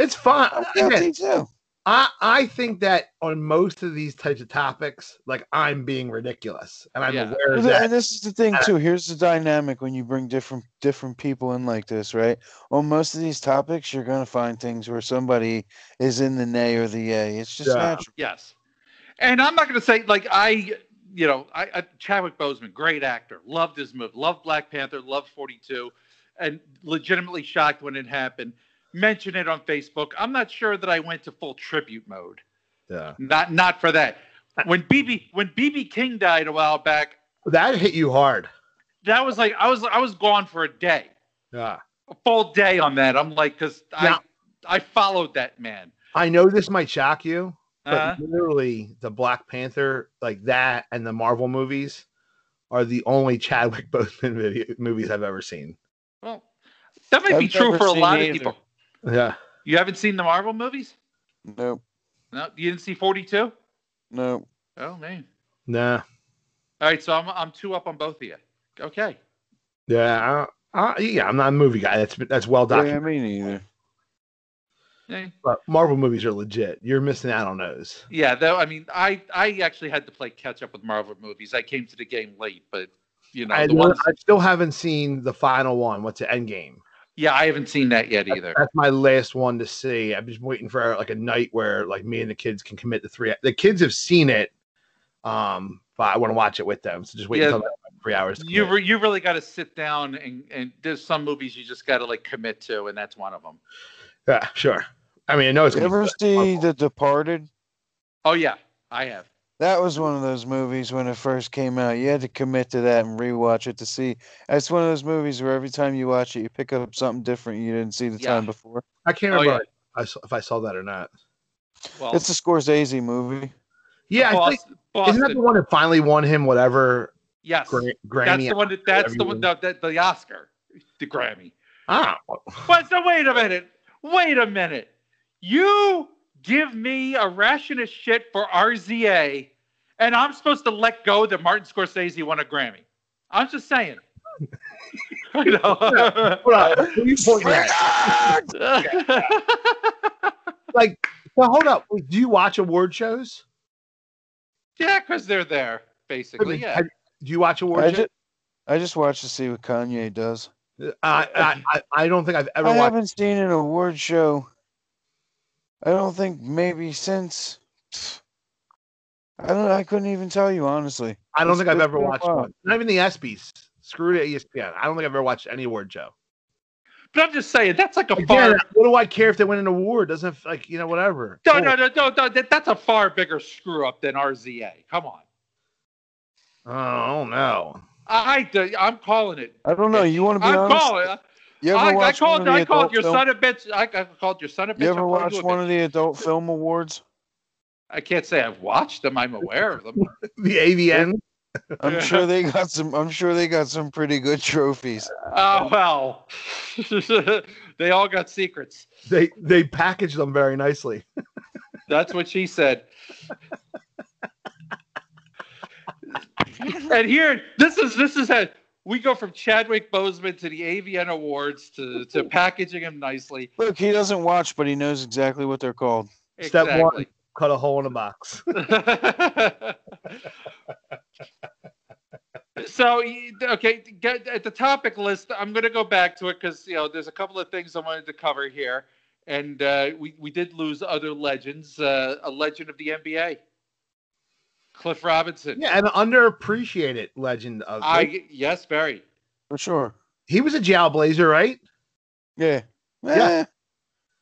It's fun. I'm Again, too. I I think that on most of these types of topics, like I'm being ridiculous, and I'm Yeah. aware of that. And this is the thing too. Here's the dynamic when you bring different different people in like this, right? On most of these topics, you're gonna find things where somebody is in the nay or the yay. It's just Yeah. natural. Yes. And I'm not going to say, like, I, you know, I, I Chadwick Boseman, great actor, loved his movie, loved Black Panther, loved 42, and legitimately shocked when it happened. Mention it on Facebook. I'm not sure that I went to full tribute mode. Yeah, Not, not for that. When BB, when BB King died a while back, that hit you hard. that was like I was, I was gone for a day, Yeah, a full day on that. I'm like, because Yeah. I, I followed that man. I know this might shock you, but Uh, literally the Black Panther, like that, and the Marvel movies are the only Chadwick Boseman video, movies I've ever seen. well, that might be I've true for a seen lot of people. Yeah, You haven't seen the Marvel movies? No. No, you didn't see 42? No. Oh man. nah, All right, so I'm I'm two up on both of you. Okay. yeah, I, I, yeah. I'm not a movie guy. That's that's well Yeah, documented. me neither. But Marvel movies are legit. You're missing out on those. Yeah, though I mean I I actually had to play catch up with Marvel movies. I came to the game late, but you know I, the ones I still haven't seen the final one. What's the end Endgame. Yeah, I haven't seen that yet either. That's my last one to see. I'm just waiting for like a night where like me and the kids can commit the three. The kids have seen it, um, but I want to watch it with them. So just wait Yeah. until that three hours. to You commit. re- you really got to sit down and and there's some movies you just got to like commit to, and that's one of them. yeah, sure. I mean, I know it's You gonna ever good. see The Departed? Oh yeah, I have. That was one of those movies when it first came out. You had to commit to that and rewatch it to see. It's one of those movies where every time you watch it, you pick up something different you didn't see the Yeah. time before. I can't Oh, remember I saw, if I saw that or not. Well, It's a Scorsese movie. Yeah, I Boston, think Boston. isn't that the one that finally won him whatever yes, Gra- that's the one. That, that's the one. The, the, the Oscar, the Grammy. Ah, But so wait a minute. Wait a minute. You give me a ration of shit for RZA, and I'm supposed to let go that Martin Scorsese won a Grammy. I'm just saying. I know. hold on. You pointing? Like, well, hold up. Do you watch award shows? yeah, because they're there, basically. Yeah. Have- Do you watch award I shows? just, I just watched to see what Kanye does. I, I, I, I don't think I've ever I watched. haven't seen an award show. I don't think maybe since. I don't. I couldn't even tell you honestly. I don't It's- think I've ever watched while. one. Not even the ESPYS. Screw the ESPN. I don't think I've ever watched any award show. But I'm just saying, that's like a Again, far. what do I care if they win an award? Doesn't like you know whatever. No, Cool. no, no, no, no. That, that's a far bigger screw up than RZA. Come on. Oh no. I, I, I'm calling it. I don't know. You want to be I'm honest? calling it. You ever I, I watch one called. of the I called adult your film- son a bitch. I, I called your son a bitch. You ever calling watch one of the adult film awards? I can't say I've watched them. I'm aware of them. The AVN. I'm Yeah. sure they got some. I'm sure they got some pretty good trophies. Oh well, they all got secrets. They they package them very nicely. That's what she said. and here, this is this is how we go from Chadwick Boseman to the AVN Awards to to packaging him nicely. Look, he doesn't watch, but he knows exactly what they're called. Step one. Exactly. Cut a hole in a box. so okay get at the topic list i'm going to go back to it because you know there's a couple of things i wanted to cover here and uh, we, we did lose other legends uh, a legend of the nba cliff robinson Yeah, an underappreciated legend of. i yes very For sure. he was a jail blazer, right? Yeah. Yeah. Yeah.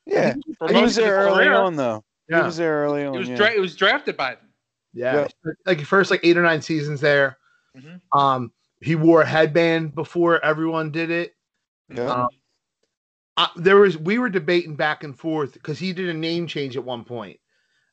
Yeah. He was there early career, on, though. Yeah. He was there early on. he was yeah. dra- it was drafted by them Yeah, like first like eight or nine seasons there. Mhm. Um, he wore a headband before everyone did it. Yeah. Um, I, there was we were debating back and forth because he did a name change at one point,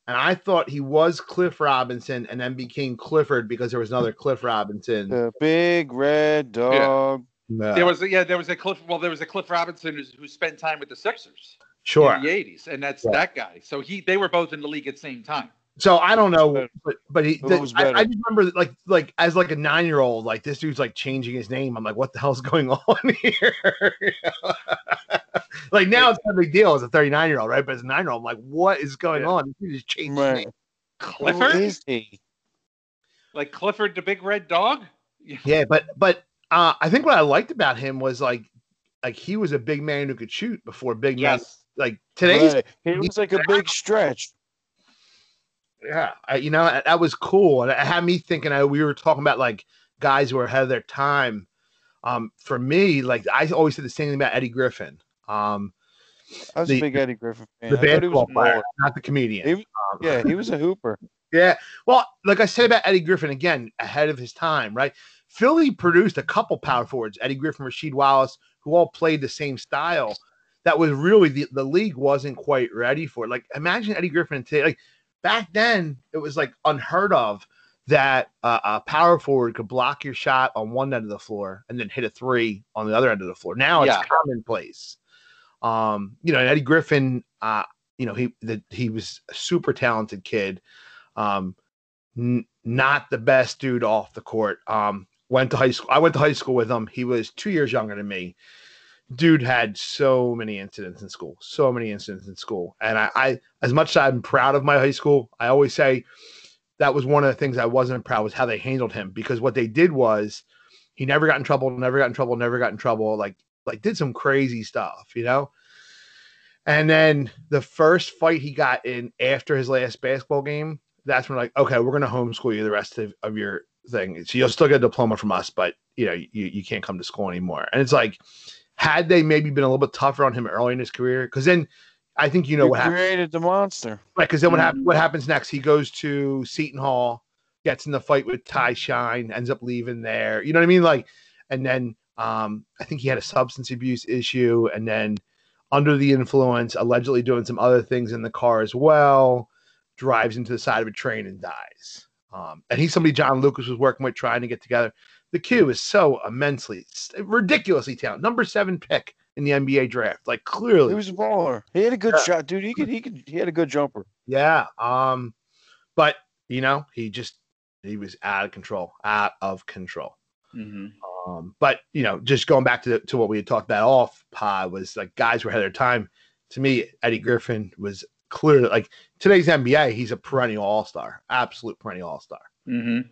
and I thought he was Cliff Robinson and then became Clifford because there was another Cliff Robinson. The big red dog. No. There was a, yeah, there was a Cliff. Well, there was a Cliff Robinson who's, who spent time with the Sixers sure. in the '80s, and that's Yeah. that guy. So he they were both in the league at the same time. So I don't know, but but he, the- I. I just remember like like as like a nine year old, like this dude's like changing his name. I'm like, what the hell's going on here? like now it's not a big deal as a 39 year old, right? But as a nine year old, I'm like, what is going Yeah. on? He just changed his Right. name. Who Clifford, is he? like Clifford the Big Red Dog. Yeah, but but uh, I think what I liked about him was like like he was a big man who could shoot before big man. Yes. Like today Right. He was like a big stretch. Yeah, I, you know that, was cool, and it had me thinking. I, we were talking about like guys who were ahead of their time. Um, for me, like I always said the same thing about Eddie Griffin, um, I was The- a big Eddie Griffin fan. the I thought he was basketball player, more. not the comedian. He was- Um, Yeah, he was a hooper. yeah. Well, like I said about Eddie Griffin, again ahead of his time, right? Philly produced a couple power forwards, Eddie Griffin, Rasheed Wallace, who all played the same style. That was really the, the league wasn't quite ready for. it. Like imagine Eddie Griffin today. Like back then, it was like unheard of that uh, a power forward could block your shot on one end of the floor and then hit a three on the other end of the floor. Now it's Yeah. commonplace. Um, you know, Eddie Griffin, uh, you know, he the, he was a super talented kid. Um, n- not the best dude off the court. Um, went to high school. I went to high school with him. He was two years younger than me. Dude had so many incidents in school, so many incidents in school. And I, I as much as I'm proud of my high school, I always say that was one of the things I wasn't proud was how they handled him because what they did was he never got in trouble, never got in trouble, never got in trouble. Like like did some crazy stuff, you know. And then the first fight he got in after his last basketball game, that's when like, okay, we're gonna homeschool you the rest of, of your thing. So you'll still get a diploma from us, but you know, you, you can't come to school anymore. And it's like, had they maybe been a little bit tougher on him early in his career, because then I think you know You what happened. created the monster. Right, because then what happens? What happens next? He goes to Seton Hall, gets in the fight with Ty Shine, ends up leaving there. You know what I mean? Like, and then um, I think he had a substance abuse issue, and then under the influence, allegedly doing some other things in the car as well, drives into the side of a train and dies. Um, and he's somebody John Lucas was working with, trying to get together. The kid is so immensely, ridiculously talented. Number seven pick in the NBA draft. Like clearly, He was a baller. He had a good Yeah. shot, dude. He could, he could, he had a good jumper. Yeah. Um, but you know, he just he was out of control, out of control. Mm-hmm. Um, but you know, just going back to to what we had talked about off pod was like guys were ahead of their time. To me, Eddie Griffin was clearly like today's NBA. He's a perennial All Star, absolute perennial All Star. Mm-hmm.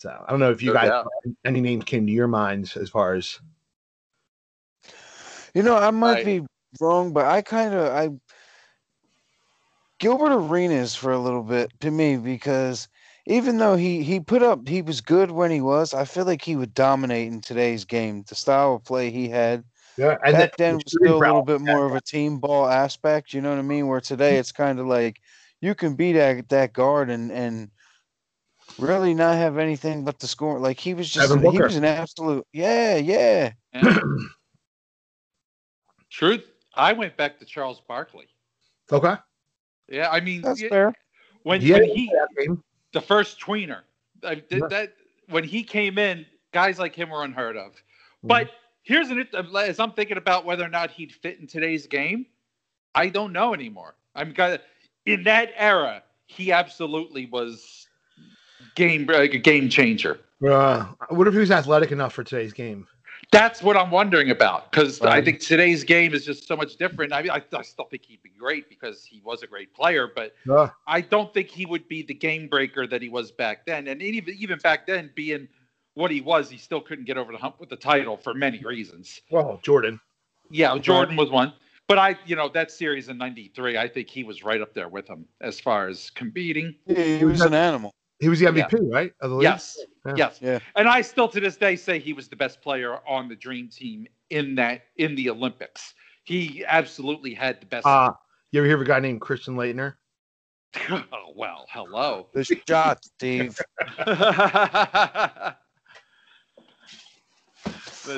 So I don't know if you No guys doubt. any names came to your minds as far as You know, I might Right. be wrong, but I kind of I Gilbert Arenas for a little bit to me because even though he he put up he was good when he was, I feel like he would dominate in today's game. The style of play he had yeah, back then was still a little bit yeah. more of a team ball aspect. You know what I mean? Where today it's kind of like you can be that that guard and and really not have anything but the score. Like he was just he was an absolute yeah yeah. Truth, I went back to Charles Barkley. okay. Yeah, I mean, That's y- fair. when, Yeah, when he the first tweener, I did Yeah. that when he came in, guys like him were unheard of. Mm-hmm. But here's an as I'm thinking about whether or not he'd fit in today's game, I don't know anymore. I'm got in that era, he absolutely was game like a game changer. Uh, wonder if he was athletic enough for today's game? That's what I'm wondering about because I think today's game is just so much different. I mean, I, I still think he'd be great because he was a great player, but Uh, I don't think he would be the game breaker that he was back then. And even even back then, being what he was, he still couldn't get over the hump with the title for many reasons. well, Jordan. Yeah, Jordan was one, but I, you know, that series in '93, I think he was right up there with him as far as competing. He, he was an animal. He was the MVP, right? Of the? Yes, Yeah. yes, Yeah. and I still to this day say he was the best player on the Dream Team in that in the Olympics. He absolutely had the best. Uh, you ever hear of a guy named Christian Laettner? oh, well, hello. The shot, Steve. But,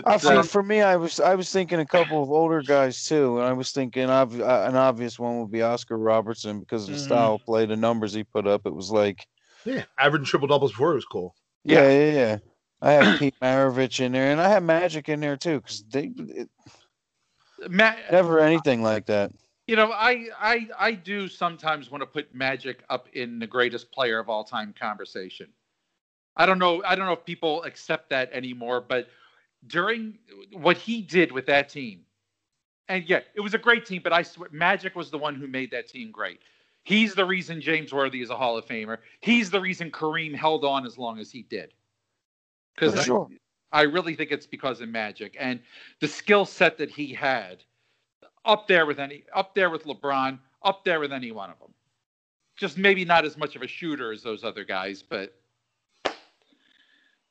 uh, think for me, I was I was thinking a couple of older guys too, and I was thinking ob- uh, an obvious one would be Oscar Robertson because of the Mhm. style of play, the numbers he put up. It was like, Yeah, averaging triple doubles before it was cool. yeah, yeah, yeah. I have Pete Maravich in there, and I have Magic in there too, because they it, Ma- never anything like that. you know, I, I I do sometimes want to put Magic up in the greatest player of all time conversation. I don't know. I don't know if people accept that anymore, but during what he did with that team, and yeah, it was a great team. But I swear, Magic was the one who made that team great. He's the reason James Worthy is a Hall of Famer. He's the reason Kareem held on as long as he did. For Because sure. I really think it's because of Magic and the skill set that he had, up there with any, up there with LeBron, up there with any one of them. Just maybe not as much of a shooter as those other guys, but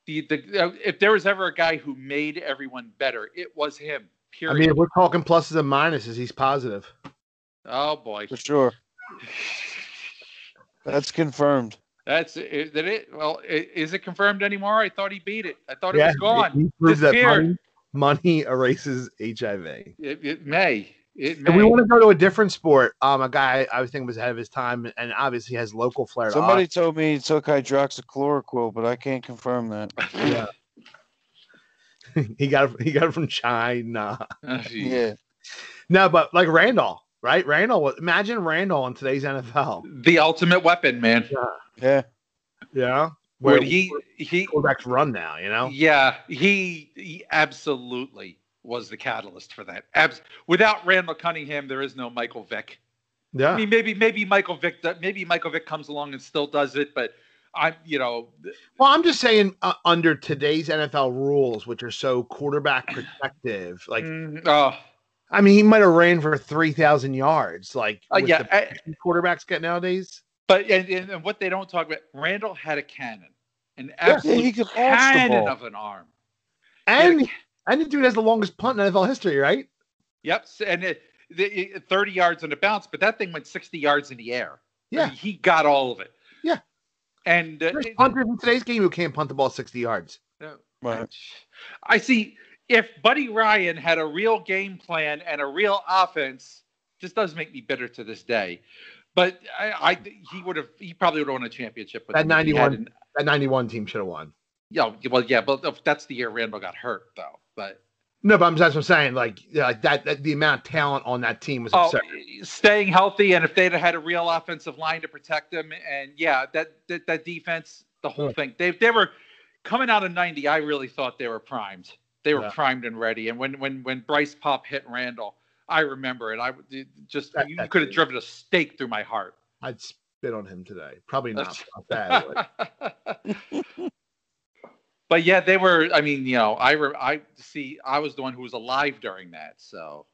the the uh, if there was ever a guy who made everyone better, it was him. Period. I mean, if we're talking pluses and minuses, he's positive. oh boy, For sure. That's confirmed. that's is that it? Well, is it confirmed anymore? I thought he beat it. I thought it was gone. He proved that money, money erases HIV. It, it may. It If we want to go to a different sport, um, a guy I was thinking was ahead of his time, and obviously has local flair. Somebody us. told me he took hydroxychloroquine, but I can't confirm that. yeah. he got it, he got it from China. Oh. Yeah. No, but like Randall, right? Randall, imagine Randall in today's NFL. The ultimate weapon, man. Yeah. Yeah, Where where he he quarterbacks run now. You know, Yeah, he he absolutely was the catalyst for that. Abs- without Randall Cunningham, there is no Michael Vick. Yeah. I mean, maybe maybe Michael Vick, maybe Michael Vick comes along and still does it, but I'm you know Well, I'm just saying, uh, under today's NFL rules, which are so quarterback protective, like mm, oh I mean, he might have ran for three thousand yards, like uh, with yeah, the I- quarterbacks get nowadays. but and, and, and what they don't talk about, Randall had a cannon, an Yeah, absolute he could launch the cannon of an arm. And and the dude has the longest punt in NFL history, right? Yep, and it, the, it- 30 yards on a bounce, but that thing went 60 yards in the air. I Yeah. mean, he got all of it. Yeah. and uh, There's it- punters in today's game who can't punt the ball sixty yards. No. Right. I see. If Buddy Ryan had a real game plan and a real offense, this does make me bitter to this day. But I, I he would have, he probably would have won a championship with That them if he had 91 an- That ninety-one team should have won. Yeah, well, yeah, but that's the year Randall got hurt, though. But No, but I'm that's what I'm saying. Like, like that, that, the amount of talent on that team was oh, absurd. staying healthy, and if they'd have had a real offensive line to protect them, and yeah, that that, that defense, the whole thing, they they were coming out of '90. I really thought they were primed. They were Yeah. primed and ready. And when when when Bryce Paup hit Randall, I remember it. I just That- you, could have driven a stake through my heart. I'd spit on him today. Probably not. not that, but- yeah, they were. I mean, you know, I re, I see. I was the one who was alive during that, so.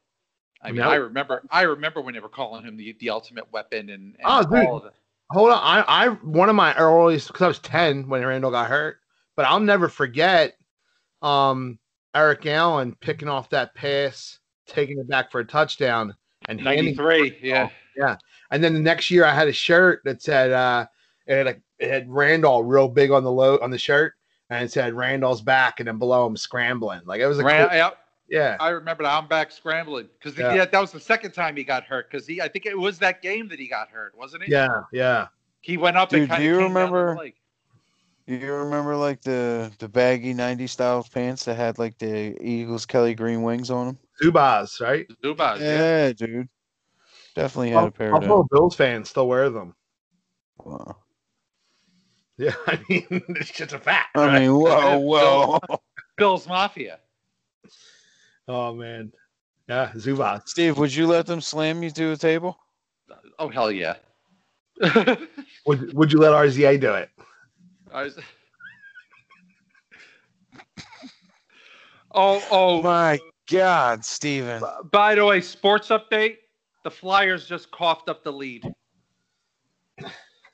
I mean, No. I remember. I remember when they were calling him the, the ultimate weapon, and, and Oh, dude. all of it. Hold on, I, I one of my earliest because I was ten when Randall got hurt, but I'll never forget um Eric Allen picking off that pass, taking it back for a touchdown, and handing. '93. Yeah. Yeah. And then the next year, I had a shirt that said uh, it had like it had Randall real big on the low on the shirt, and it said Randall's back, and then below him scrambling. Like it was a Ran, cool- yeah, yeah. I remember that. I'm back scrambling because Yeah. yeah. that was the second time he got hurt. Because he, I think it was that game that he got hurt, wasn't it? Yeah, yeah. He went up Dude, and kind do of you came down the remember- leg. You remember like the the baggy '90s style pants that had like the Eagles Kelly green wings on them? Zubaz, right? Zubaz, yeah. Yeah, dude. Definitely had a pair of them. Buffalo Bills fans still wear them. Wow. Yeah, I mean it's just a fact. I right? mean, whoa, whoa. Bill's Mafia. oh man, yeah, Zubaz. Steve, would you let them slam you to a table? Oh hell yeah. Would Would you let RZA do it? I was... oh oh. My God, Steven. b- By the way, sports update. The Flyers just coughed up the lead.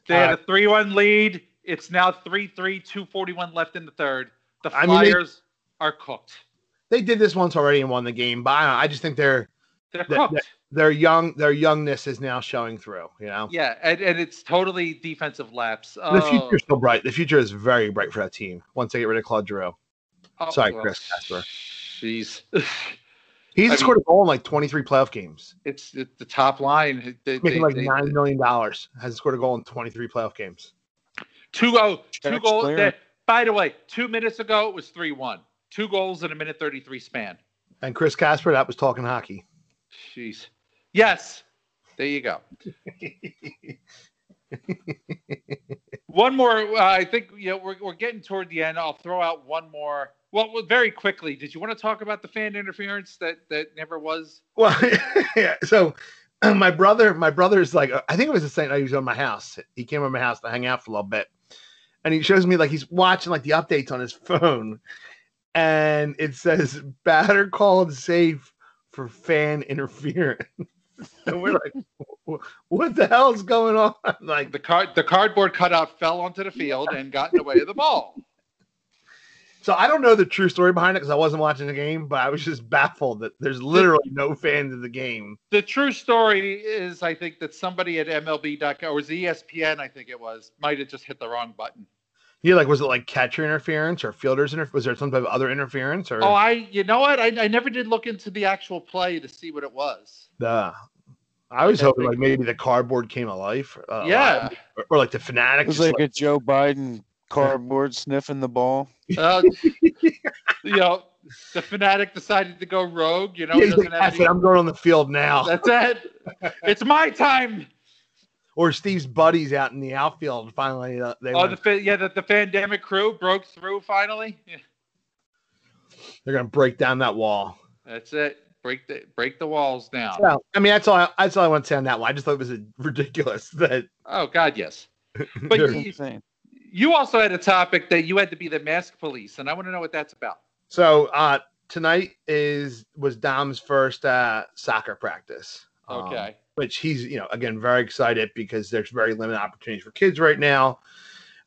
They had a uh, three-one lead. It's now 3-3, 241 left in the third. The I mean, they- Flyers are cooked. They did this once already and won the game, but I, don't know, I just think their They're That- cooked. Their young their youngness is now showing through. You know, Yeah, and, and it's totally defensive lapse. the Oh, future's still bright. The future is very bright for that team once they get rid of Claude Giroux. oh, sorry, well, Chris Casper. Jeez. He's I scored a goal in like 23 playoff games, it's, it's the top line. They, making they- like they- nine million dollars. Hasn't scored a goal in 23 playoff games. two oh two goals. clear. They, By the way, two minutes ago it was three one. Two goals in a minute thirty three span. And Chris Casper, that was talking hockey. Jeez. Yes. There you go. one more. Uh, I think you know we're we're getting toward the end. I'll throw out one more. Well, very quickly. Did you want to talk about the fan interference that that never was? Well, yeah. So my brother, my brother's like, I think it was the same night he was on my house. He came over my house to hang out for a little bit, and he shows me like he's watching like the updates on his phone, and it says batter called safe for fan interference. and we're like, what the hell's going on? Like the card, the cardboard cutout fell onto the field and got in the way of the ball. So I don't know the true story behind it because I wasn't watching the game, but I was just baffled that there's literally no fans of the game. The true story is, I think that somebody at MLB.com or was ESPN, I think it was, might have just hit the wrong button. Yeah, like was it like catcher interference or fielders interference? Was there some type of other interference? Or oh, I, you know what? I, I never did look into the actual play to see what it was. The I was hoping like maybe the cardboard came alive. Uh, yeah, or, or, like the Phanatic. It was like, like, a Joe Biden cardboard sniffing the ball. Uh, you know, the Phanatic decided to go rogue. You know, yeah, like, that's any... I'm going on the field now. That's it. it's my time. Or Steve's buddies out in the outfield finally. Uh, they oh, went... the yeah, the, the pandemic crew broke through finally. Yeah. They're gonna break down that wall. That's it. Break the break the walls down. Well, I mean, that's all. I, that's all I want to say on that one. I just thought it was ridiculous that. Oh God, yes. But you, you also had a topic that you had to be the mask police, and I want to know what that's about. So uh, tonight is was Dom's first uh, soccer practice. Um, okay. Um, which he's you know again very excited because there's very limited opportunities for kids right now.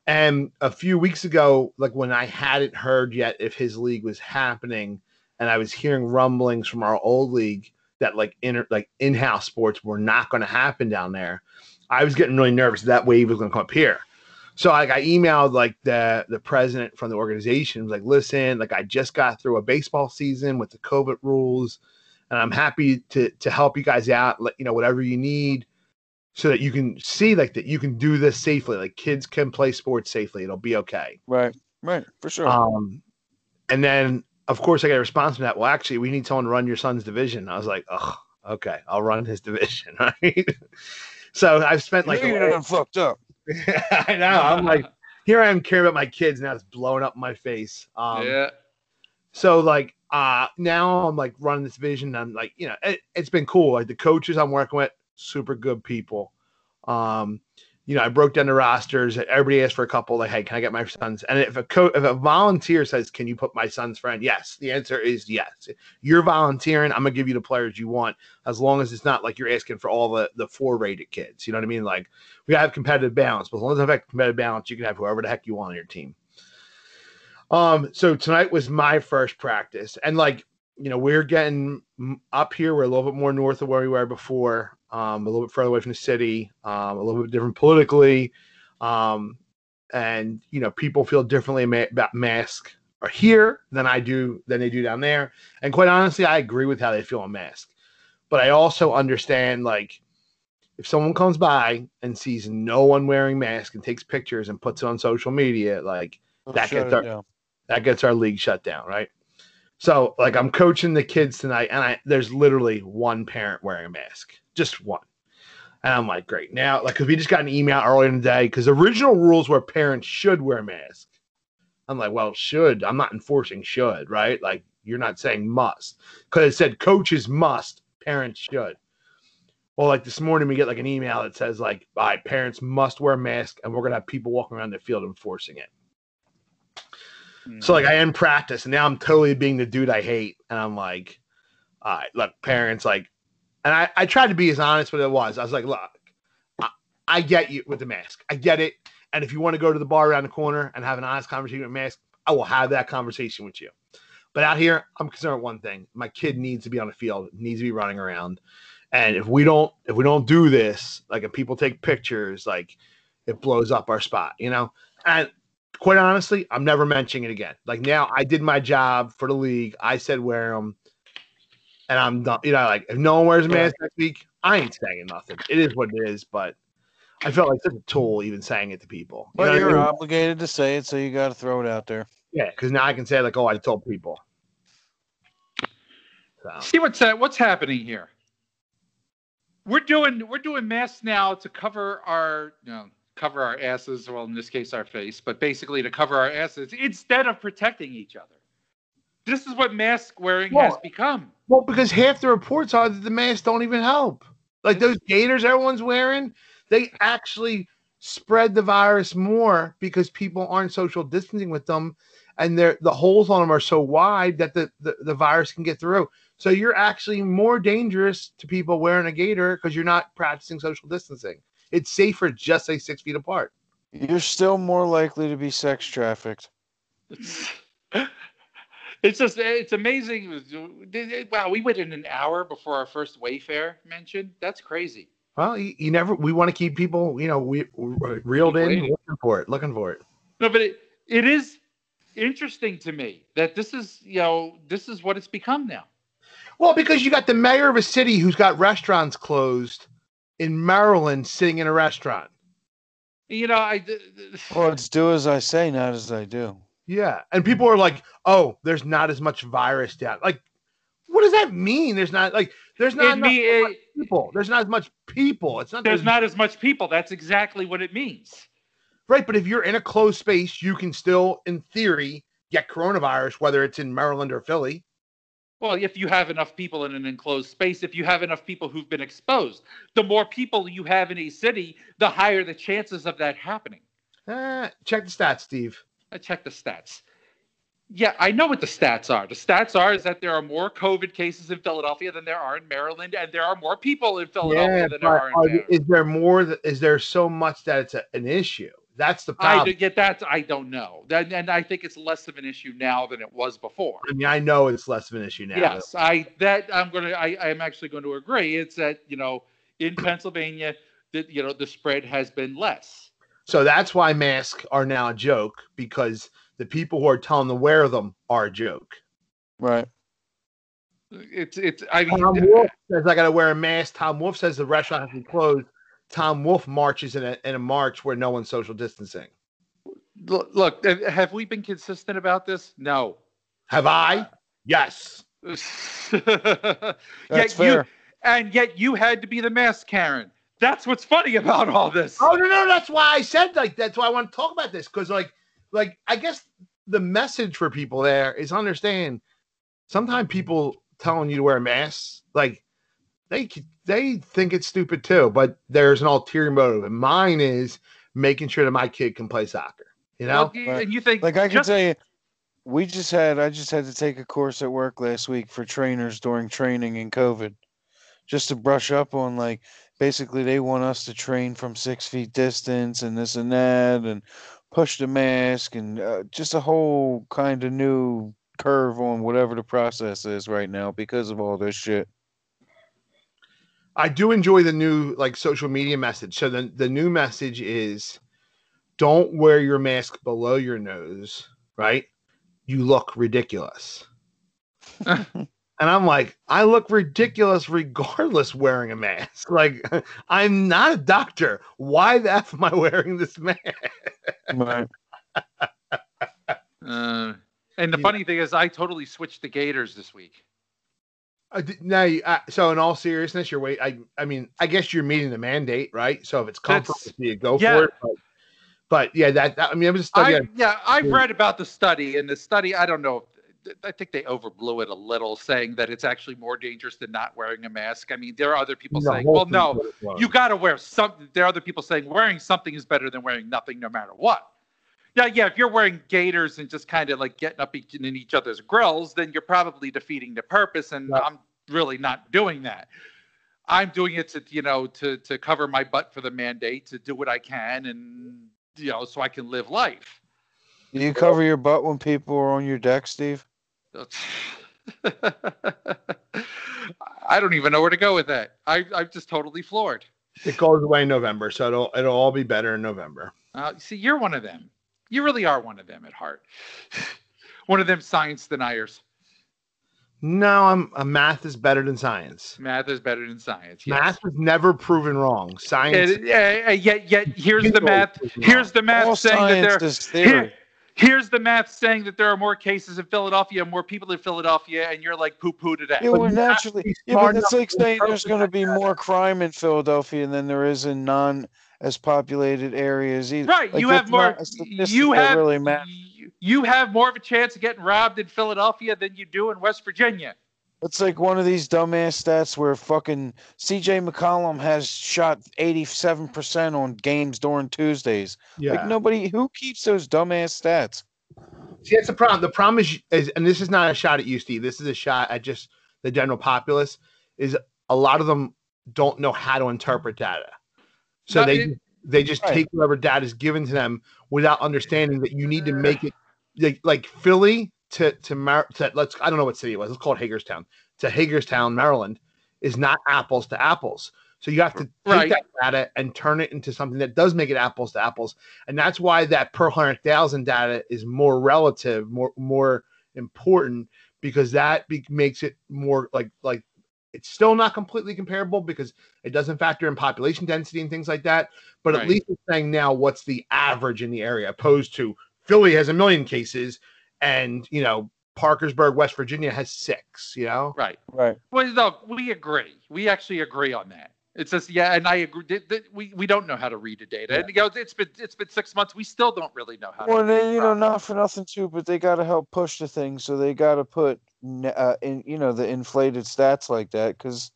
And a few weeks ago, like when I hadn't heard yet if his league was happening, and I was hearing rumblings from our old league that like inner like in-house sports were not going to happen down there. I was getting really nervous that wave was going to come up here. So like I emailed like the the president from the organization was like, listen, like I just got through a baseball season with the COVID rules, and I'm happy to to help you guys out. Let you know whatever you need, so that you can see like that you can do this safely. Like kids can play sports safely. It'll be okay. Right. Right. For sure. Um, and then of course I got a response from that. Well, actually, we need someone to run your son's division. I was like, oh, okay, I'll run his division. Right. so I've spent like you fucked up. I know. I'm like, here I am caring about my kids, now it's blowing up my face. Um, yeah. So like, uh, now I'm like running this vision. I'm like, you know, it, has been cool. Like the coaches I'm working with, super good people. Um, you know, I broke down the rosters. Everybody asked for a couple. Like, hey, can I get my sons? And if a co- if a volunteer says, "Can you put my son's friend?" Yes, the answer is yes. You're volunteering. I'm gonna give you the players you want, as long as it's not like you're asking for all the the four rated kids. You know what I mean? Like, we have competitive balance, but as long as I have competitive balance, you can have whoever the heck you want on your team. Um, so tonight was my first practice, and like, you know, we're getting up here. We're a little bit more north of where we were before um, a little bit further away from the city, um, a little bit different politically, um, and you know people feel differently about mask or here than I do than they do down there. And quite honestly, I agree with how they feel on mask, but I also understand like if someone comes by and sees no one wearing mask and takes pictures and puts it on social media, like oh, that gets our that gets our league shut down, right? So like I'm coaching the kids tonight, and I there's literally one parent wearing a mask just one. And I'm like, great. Now, like, because we just got an email earlier in the day, because original rules were parents should wear a mask. I'm like, well, should. I'm not enforcing should, right? Like, you're not saying must. Because it said coaches must, parents should. Well, like this morning, we get like an email that says, like, all right, parents must wear a mask, and we're to have people walking around the field enforcing it. Mm-hmm. So, like, I end practice, and now I'm totally being the dude I hate. And I'm like, all right, look, parents, like, and I, I tried to be as honest with it was. I was like, look, I, I, get you with the mask. I get it. And if you want to go to the bar around the corner and have an honest conversation with mask, I will have that conversation with you. But out here, I'm concerned with one thing. My kid needs to be on the field, needs to be running around. And if we don't, if we don't do this, like if people take pictures, like it blows up our spot, you know? And quite honestly, I'm never mentioning it again. Like now I did my job for the league. I said wear them and I'm done. You know, like if no one wears a mask next week, I ain't saying nothing. It is what it is. But I felt like such a tool even saying it to people. You But know what I you're mean? obligated to say it, so you got to throw it out there. Yeah, because now I can say like, oh, I told people. So See what's uh, what's happening here. We're doing we're doing masks now to cover our you know cover our asses. Well, in this case, our face, but basically to cover our asses instead of protecting each other. This is what mask wearing has become. well, because half the reports are that the masks don't even help. Like those gaiters everyone's wearing, they actually spread the virus more because people aren't social distancing with them, and the holes on them are so wide that the, the, the virus can get through. So you're actually more dangerous to people wearing a gaiter because you're not practicing social distancing. It's safer just stay six feet apart. You're still more likely to be sex trafficked. It's, it's just it's amazing. Wow, we went in an hour before our first Wayfair mention. That's crazy. Well, you, you never. We want to keep people, you know, we, we uh, reeled Keep in, waiting. looking for it, looking for it. No, but it, it is interesting to me that this is you know this is what it's become now. Well, because you got the mayor of a city who's got restaurants closed in Maryland, sitting in a restaurant. You know, I Well, it's do as I say, not as I do. Yeah, and people are like, "Oh, there's not as much virus down." Like, what does that mean? There's not like there's not enough me, it, people. There's not as much people. It's not there's not as much people. That's exactly what it means. right. But if you're in a closed space, you can still, in theory, get coronavirus, whether it's in Maryland or Philly. Well, if you have enough people in an enclosed space, if you have enough people who've been exposed, the more people you have in a city, the higher the chances of that happening. Eh, check the stats, Steve. I checked the stats. Yeah, I know what the stats are. The stats are is that there are more COVID cases in Philadelphia than there are in Maryland, and there are more people in Philadelphia Yeah, than there are in Maryland. is there more? Is there so much that it's a, an issue? That's the I problem. do get that. I don't know. That, and I think it's less of an issue now than it was before. I mean, I know it's less of an issue now. Yes, I that I'm gonna. I I'm actually going to agree. It's that you know in Pennsylvania that you know the spread has been less. So that's why masks are now a joke because the people who are telling to wear them are a joke. Right. It's it's. I mean, Tom Wolf says I got to wear a mask. Tom Wolf says the restaurant has to be closed. Tom Wolf marches in a in a march where no one's social distancing. look, look, have we been consistent about this? No. Have I? Uh, yes. yet That's you fair. and yet you had to be the mask, Karen. That's what's funny about all this. Oh no, no, that's why I said like that's why I want to talk about this because like like I guess the message for people there is understand. Sometimes people telling you to wear masks like they c- they think it's stupid too, but there's an ulterior motive, and mine is making sure that my kid can play soccer. You know, Well, y- and you think Like I can just- tell you, we just had I just had to take a course at work last week for trainers during training in COVID, just to brush up on like basically they want us to train from six feet distance and this and that and push the mask and uh, just a whole kind of new curve on whatever the process is right now because of all this shit. I do enjoy the new like social media message. So the the new message is don't wear your mask below your nose, right? You look ridiculous. and I'm like, I look ridiculous regardless wearing a mask. Like I'm not a doctor. Why the F am I wearing this mask? Right. Uh, and the Yeah. funny thing is, I totally switched the gaiters this week. Uh, now, you- uh, so in all seriousness, you're wait. I, I mean, I guess you're meeting the mandate, right? So if it's comfortable, That's- you go yeah. for it. But, but yeah, that, that I mean, it was a study. I, on- yeah, I've read about the study, and the study, I don't know. I think they overblew it a little, saying that it's actually more dangerous than not wearing a mask. I mean, there are other people the saying, well, no, you got to wear something. There are other people saying wearing something is better than wearing nothing, no matter what. Yeah, yeah. If you're wearing gaiters and just kind of like getting up each- in each other's grills, then you're probably defeating the purpose. And Right. I'm really not doing that. I'm doing it to, you know, to to cover my butt for the mandate, to do what I can, and you know, so I can live life. Do you cover your butt when people are on your deck, Steve? I don't even know where to go with that. I, I'm just totally floored. It goes away in November, so it'll it'll all be better in November. Uh, see, you're one of them. You really are one of them at heart. one of them science deniers. No, I'm uh, math is better than science. Math is better than science. Yes. Math was never proven wrong. Science. And, uh, uh, yet, yet here's the math. Here's the math All saying that science there. is theory. Here, here's the math saying that there are more cases in Philadelphia, more people in Philadelphia, and you're like poo poo today. Yeah, But well, you have to naturally, yeah, but it's like saying there's going to be more crime in Philadelphia than there is in non as populated areas either. Right, Like, you have more. not a statistic You have really matters. you- you have more of a chance of getting robbed in Philadelphia than you do in West Virginia. It's like one of these dumbass stats where fucking CJ McCollum has shot 87% on games during Tuesdays. Yeah. Like nobody who keeps those dumbass stats. See, that's the problem. The problem is, is, and this is not a shot at you, Steve. This is a shot at just the general populace. Is a lot of them don't know how to interpret data, so they they just Right. take whatever data is given to them without understanding that you need to make it like, like Philly to to, Mar- to let's I don't know what city it was. Let's call it Hagerstown to Hagerstown, Maryland, is not apples to apples. So you have to take Right. that data and turn it into something that does make it apples to apples and that's why that per hundred thousand data is more relative, more more important because that be- makes it more like like it's still not completely comparable because it doesn't factor in population density and things like that. But Right. at least it's saying now what's the average in the area, opposed to Philly has a million cases and you know Parkersburg, West Virginia has six. You know, Right. Right. Well, no, we agree. We actually agree on that. It's just yeah, and I agree. That, that we we don't know how to read the data, and you know, it's been it's been six months. We still don't really know how. Well, to read they, you know, not for nothing too, but they got to help push the thing, so they got to put, n- uh, in you know, the inflated stats like that because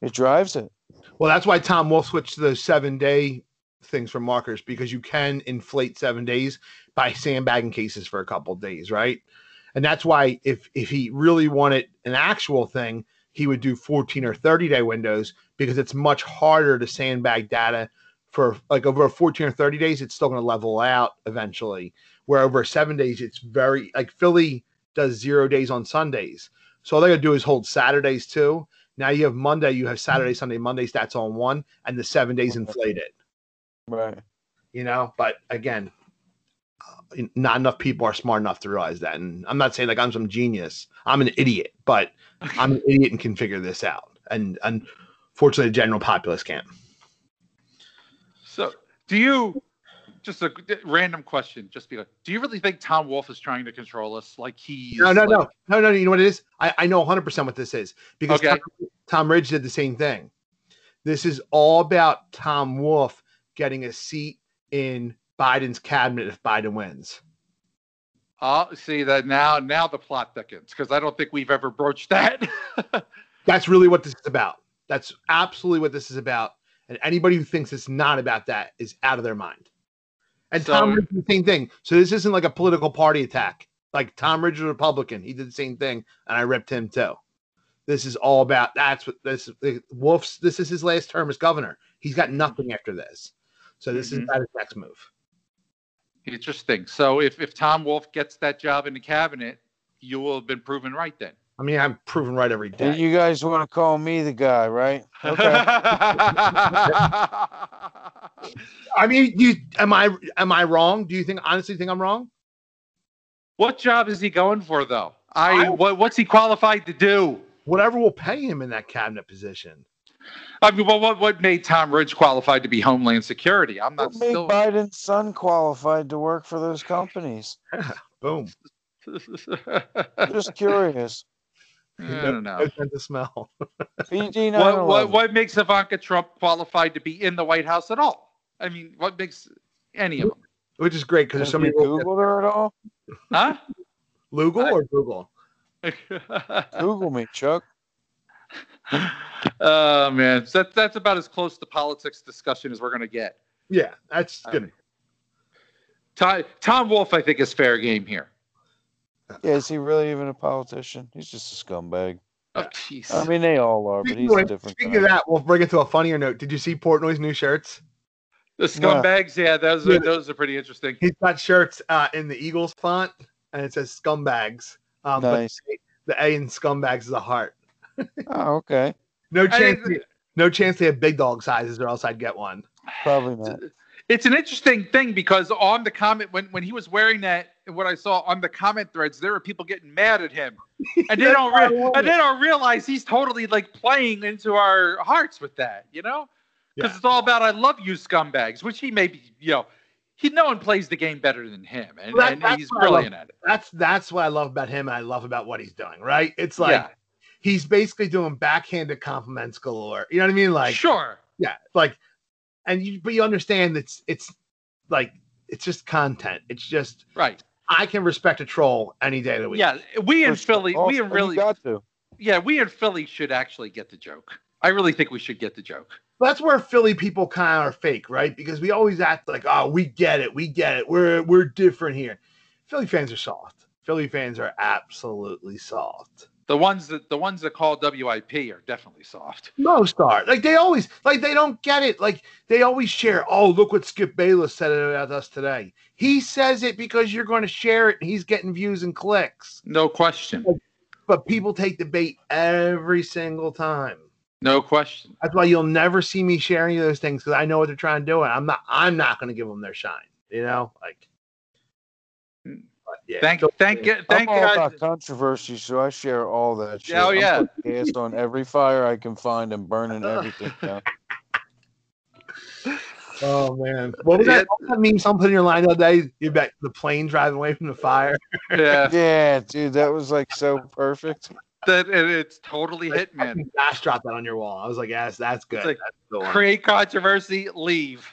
it drives it. Well, that's why Tom Wolf switched to the seven day things for markers because you can inflate seven days by sandbagging cases for a couple days, right? And that's why if if he really wanted an actual thing, he would do 14 or 30 day windows because it's much harder to sandbag data for like over 14 or 30 days, it's still going to level out eventually. Where over seven days, it's very like Philly does zero days on Sundays. So all they gotta do is hold Saturdays too. Now you have Monday, you have Saturday, Sunday, Monday stats on one, and the seven days inflated. Right. You know, but again, uh, not enough people are smart enough to realize that. And I'm not saying like I'm some genius. I'm an idiot, but I'm an idiot and can figure this out. And unfortunately, the general populace can't. So, do you just a random question? Just be like, do you really think Tom Wolf is trying to control us? Like he's No, no, like, no, no, no. You know what it is? I, I know 100 percent what this is because Okay. Tom, Tom Ridge did the same thing. This is all about Tom Wolf getting a seat in Biden's cabinet if Biden wins. Oh, see that now. Now the plot thickens because I don't think we've ever broached that. That's really what this is about. That's absolutely what this is about. And anybody who thinks it's not about that is out of their mind. And Tom Ridge did the same thing. So this isn't like a political party attack. Like Tom Ridge was a Republican. He did the same thing, and I ripped him too. This is all about that's what this Wolf's this is his last term as governor. He's got nothing after this. So this Mhm. is about his next move. Interesting. So if if Tom Wolf gets that job in the cabinet, you will have been proven right then. I mean, I'm proven right every day. You guys want to call me the guy, right? Okay. I mean, you am I am I wrong? Do you think honestly think I'm wrong? what job is he going for though? I I- what, what's he qualified to do? Whatever will pay him in that cabinet position. I mean, well, what what made Tom Ridge qualified to be Homeland Security? I'm not What made still. Biden's son qualified to work for those companies? Boom. Just curious. I don't know. No sense of smell. PG What, what what makes Ivanka Trump qualified to be in the White House at all? I mean, what makes any of them? Which is great because there's so many you rules. Googled her at all? Huh? Lugal I- or Google? Google me, Chuck. oh man, so that's that's about as close to politics discussion as we're gonna get. Yeah, that's Um, good. Tom, Tom Wolf, I think, is fair game here. Yeah, is he really even a politician? He's just a scumbag. Oh, jeez. I mean, they all are, but he's a of, different speaking guy. of that, we'll bring it to a funnier note. Did you see Portnoy's new shirts? the scumbags, yeah, those are Yeah. those are pretty interesting. He's got shirts uh, in the Eagles font, and it says scumbags. Um, Nice. But the A in scumbags is a heart. Oh, okay. No chance. they- no chance they have big dog sizes, or else I'd get one. Probably not. It's an interesting thing because on the comment when when he was wearing that what I saw on the comment threads, there were people getting mad at him, and they don't re- and they don't realize he's totally like playing into our hearts with that, you know, because Yeah. it's all about "I love you, scumbags," which he may be, you know, he no one plays the game better than him, and, Well, that- and he's brilliant at it. That's that's what I love about him. I love about what he's doing. Right? It's like yeah, he's basically doing backhanded compliments galore. You know what I mean? Like sure, yeah, like, and you but you understand it's it's like it's just content. It's just right. I can respect a troll any day of the week. Yeah, we in For sure. Philly, we in really, got to. yeah, we in Philly should actually get the joke. I really think we should get the joke. that's where Philly people kind of are fake, right? Because we always act like, oh, we get it, we get it, we're we're different here. Philly fans are soft. Philly fans are absolutely soft. The ones that the ones that call WIP are definitely soft. Most are like they always like they don't get it. Like they always share. Oh, look what Skip Bayless said about us today. He says it because you're going to share it, and he's getting views and clicks. No question. But people take the bait every single time. No question. That's why you'll never see me sharing those things because I know what they're trying to do, and I'm not. I'm not going to give them their shine. You know, like. But yeah, Thank so- thank you thank I'm all God. about controversy, so I share all that shit. Oh, I'm yeah. putting gas on every fire I can find and burning everything down. Oh man, what was that? What was that meme? Someone put in your line the other day. You bet the plane driving away from the fire. Yeah, Yeah, dude, that was like so perfect. that it, it's totally hit, I man. think Dash dropped that on your wall. I was like, yes, that's good. It's like, that's the one. Create controversy, leave.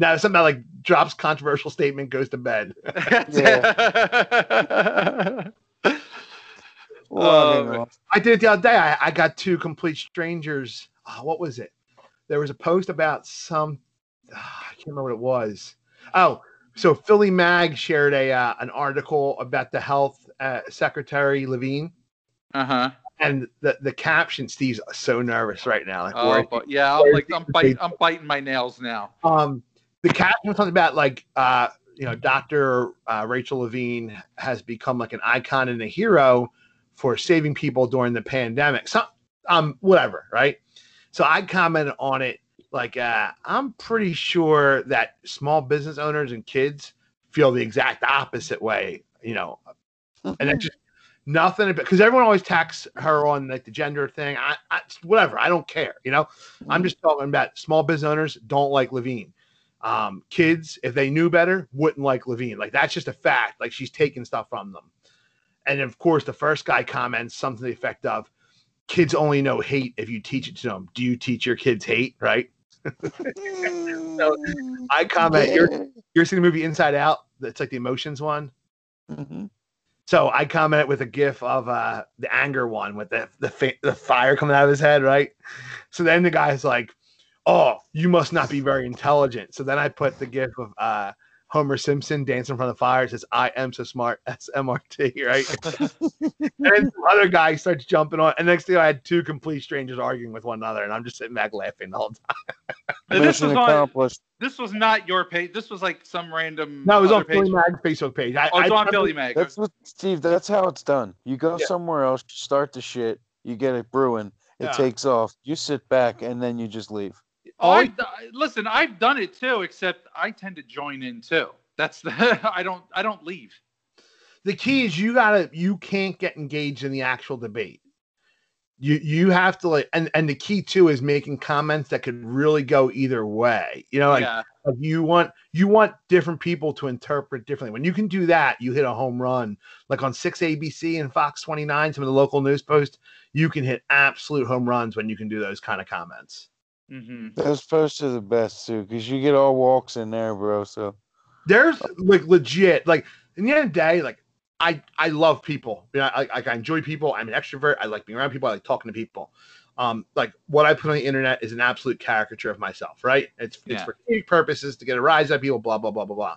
Now something about like drops controversial statement goes to bed. Logging man. I did it the other day. I, I got two complete strangers. Oh, what was it? There was a post about some. ah, I can't remember what it was. Oh, so Philly Mag shared a uh, an article about the health uh, secretary Levine, uh huh. and the the caption. Steve's so nervous right now. Like, Oh, but yeah, I'm like I'm biting I'm biting my nails now. um, the caption was something about like uh, you know, Dr. Uh, Rachel Levine has become like an icon and a hero for saving people during the pandemic. So, um, whatever, right? So I commented on it like uh, I'm pretty sure that small business owners and kids feel the exact opposite way, you know, and it's just nothing because everyone always attacks her on like the gender thing. I, I whatever, I don't care, you know. I'm just talking about small business owners don't like Levine. Um, kids, if they knew better, wouldn't like Levine. Like that's just a fact. Like she's taking stuff from them. And of course, the first guy comments something to the effect of, "Kids only know hate if you teach it to them. Do you teach your kids hate? Right?" So I comment, "You're you're seeing the movie Inside Out. That's like the emotions one." Mhm. So I commented with a gif of uh, the anger one with the the, fa- the fire coming out of his head, right? So then the guy's like, "Oh, you must not be very intelligent." So then I put the gif of uh, Homer Simpson dancing in front of the fire. It says, "I am so smart." S M R T, right? and the other guy starts jumping on. And next thing I had two complete strangers arguing with one another, and I'm just sitting back laughing the whole time. This Mission was on, accomplished. this was not your page. This was like some random. No, it was other on Philly page. Mag's Facebook page. I, Oh, it's I on put- Philly Mag. That's what Steve. That's how it's done. You go Yeah. somewhere else, you start the shit, you get it brewing, it Yeah. takes off. You sit back and then you just leave. Oh, I, listen, I've done it too, except I tend to join in too. That's the I don't I don't leave. the key is you gotta you can't get engaged in the actual debate. You you have to like and and the key too is making comments that could really go either way. You know like, yeah, like you want you want different people to interpret differently. When you can do that you hit a home run. Like on 6 abc and fox 29 some of the local news posts you can hit absolute home runs when you can do those kind of comments hmm Those posts are the best too, because you get all walks in there, bro. So. There's like legit like in the end of the day like i i love people. You know, I, I, I enjoy people. I'm an extrovert. I like being around people. I like talking to people. Um like what i put on the internet is an absolute caricature of myself right? It's it's for comedic purposes to get a rise out of people blah blah blah blah blah.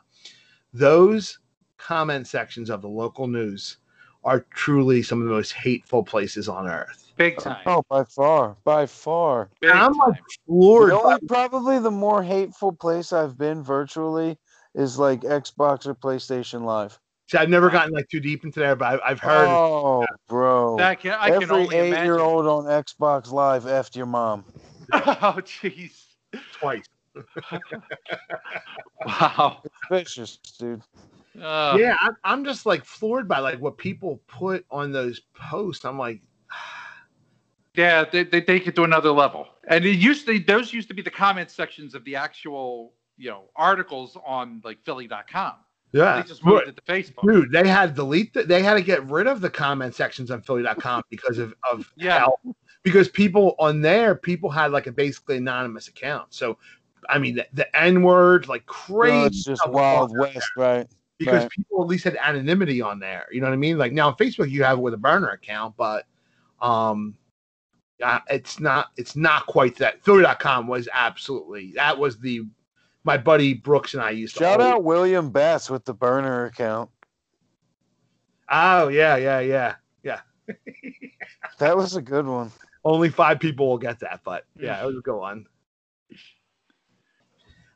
Those comment sections of the local news are truly some of the most hateful places on earth big time. oh, by far, by far. Big i'm time. like floored The by- only, probably the more hateful place I've been virtually is like Xbox or PlayStation Live. See, i've never gotten like too deep into there but i've, I've heard Oh, bro. that can, I can Every only imagine. eight-year-old on Xbox Live effed your mom. Oh, jeez. twice Wow. It's vicious, dude. Uh, yeah, I, I'm just like floored by like what people put on those posts. I'm like, Yeah, they, they take it to another level. And it used to those used to be the comment sections of the actual, you know, articles on like Philly.com. yeah, They just moved it to Facebook. dude, they had delete. The, they had to get rid of the comment sections on Philly.com because of of Yeah. how- because people on there, people had like a basically anonymous account. So, I mean, the, the N word, like crazy. No, it's just Wild going on West, right? Because Right. people at least had anonymity on there. You know what I mean? Like now on Facebook, you have it with a burner account, but um, yeah, it's not. It's not quite that. Philly.com was absolutely that was the my buddy Brooks and I used to Shout out William Bass with the burner account. Oh yeah, yeah, yeah, yeah. That was a good one. Only five people will get that, but yeah, it was a good one.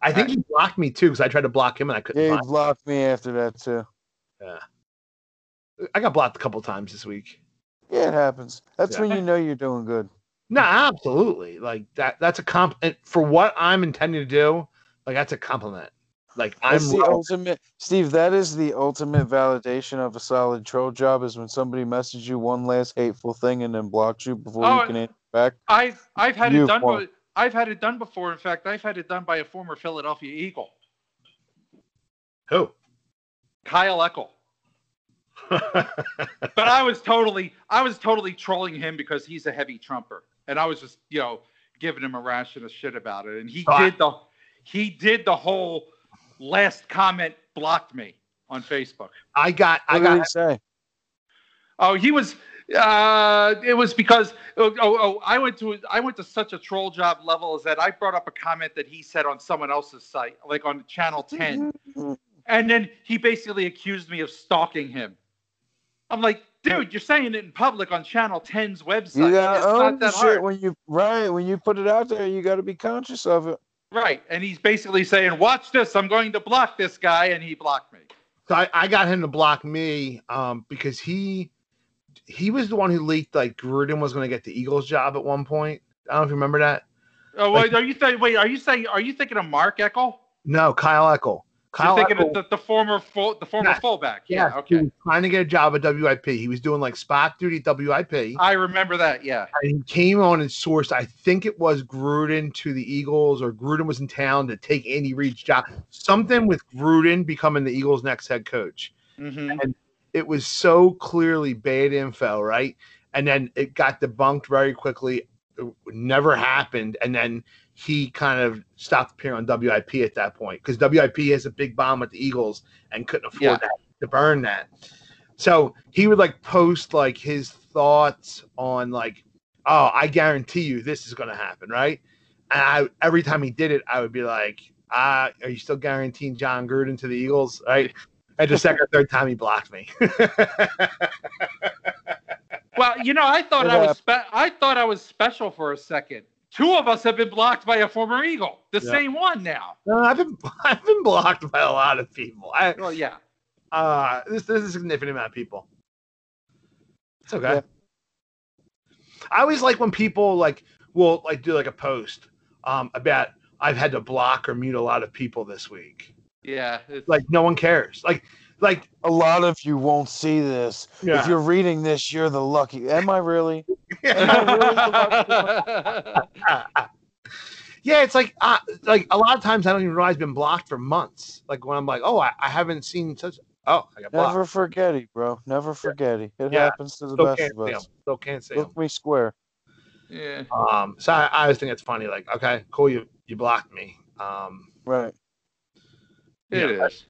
I think he blocked me too because I tried to block him and I couldn't. Yeah, he blocked me after that too. Yeah, I got blocked a couple times this week. Yeah, it happens. That's Yeah. when you know you're doing good. No, absolutely. Like that. That's a comp for what I'm intending to do. Like that's a compliment. Like I'm. That's the ultimate, Steve. That is the ultimate validation of a solid troll job. Is when somebody messages you one last hateful thing and then blocks you before Oh, you can answer back. I've I've had it done. won. I've had it done before. In fact, I've had it done by a former Philadelphia Eagle, Who? Kyle Eckel. But I was totally, I was totally trolling him because he's a heavy trumper, and I was just, you know, giving him a ration of shit about it, and he So I- did the, he did the whole last comment blocked me on Facebook. I got. I What did got. he say? Oh, he was. Uh, it was because oh, oh, oh, I went to I went to such a troll job level as that I brought up a comment that he said on someone else's site, like on Channel Ten, and then he basically accused me of stalking him. I'm like, dude, you're saying it in public on Channel 10's website. You gotta it's own not the that shit hard. when you right when you put it out there. You got to be conscious of it. Right, and he's basically saying, "Watch this! I'm going to block this guy," and he blocked me. So I, I got him to block me um, because he he was the one who leaked like Gruden was going to get the Eagles job at one point. I don't know if you remember that. Oh, Like- wait, are you th- wait? Are you saying? Are you thinking of Mark Eckel? No, Kyle Eckel. Kyle You're thinking Eckel- of the, the former full, the former Yeah. fullback. yeah, Yeah. Okay. trying to get a job at WIP. He was doing like spot duty at WIP. I remember that. Yeah. and he came on and sourced. I think it was Gruden to the Eagles, or Gruden was in town to take Andy Reid's job. Something with Gruden becoming the Eagles' next head coach. hmm It was so clearly bad info, right? And then it got debunked very quickly. It never happened, and then he kind of stopped appearing on WIP at that point because WIP has a big bomb with the Eagles and couldn't afford Yeah. that to burn that. So he would like post like his thoughts on like, oh, I guarantee you this is going to happen, right? And I, every time he did it, I would be like, ah, are you still guaranteeing Jon Gruden to the Eagles, right? And the second or third time he blocked me. Well, you know, I thought It I was spe- I thought I was special for a second. Two of us have been blocked by a former Eagle. The Yeah. same one now. no, I've been I've been blocked by a lot of people. I Well, yeah. uh this is a significant amount of people. It's okay. Yeah. I always like when people like will like do like a post um about I've had to block or mute a lot of people this week. Yeah. It's, Like no one cares. Like like A lot of you won't see this. Yeah. If you're reading this, you're the lucky. Am I really? yeah, it's like uh, like a lot of times I don't even realize I've been blocked for months. Like when I'm like, oh, I, I haven't seen such. Oh, I got blocked. Never forget it, bro. Never forget it. It Yeah. happens to the Still best of see 'em. us. Still can't say. Look me square. yeah. Um, so I, I always think it's funny. Like, okay, cool, you you blocked me. Um, Right. It Yeah. is.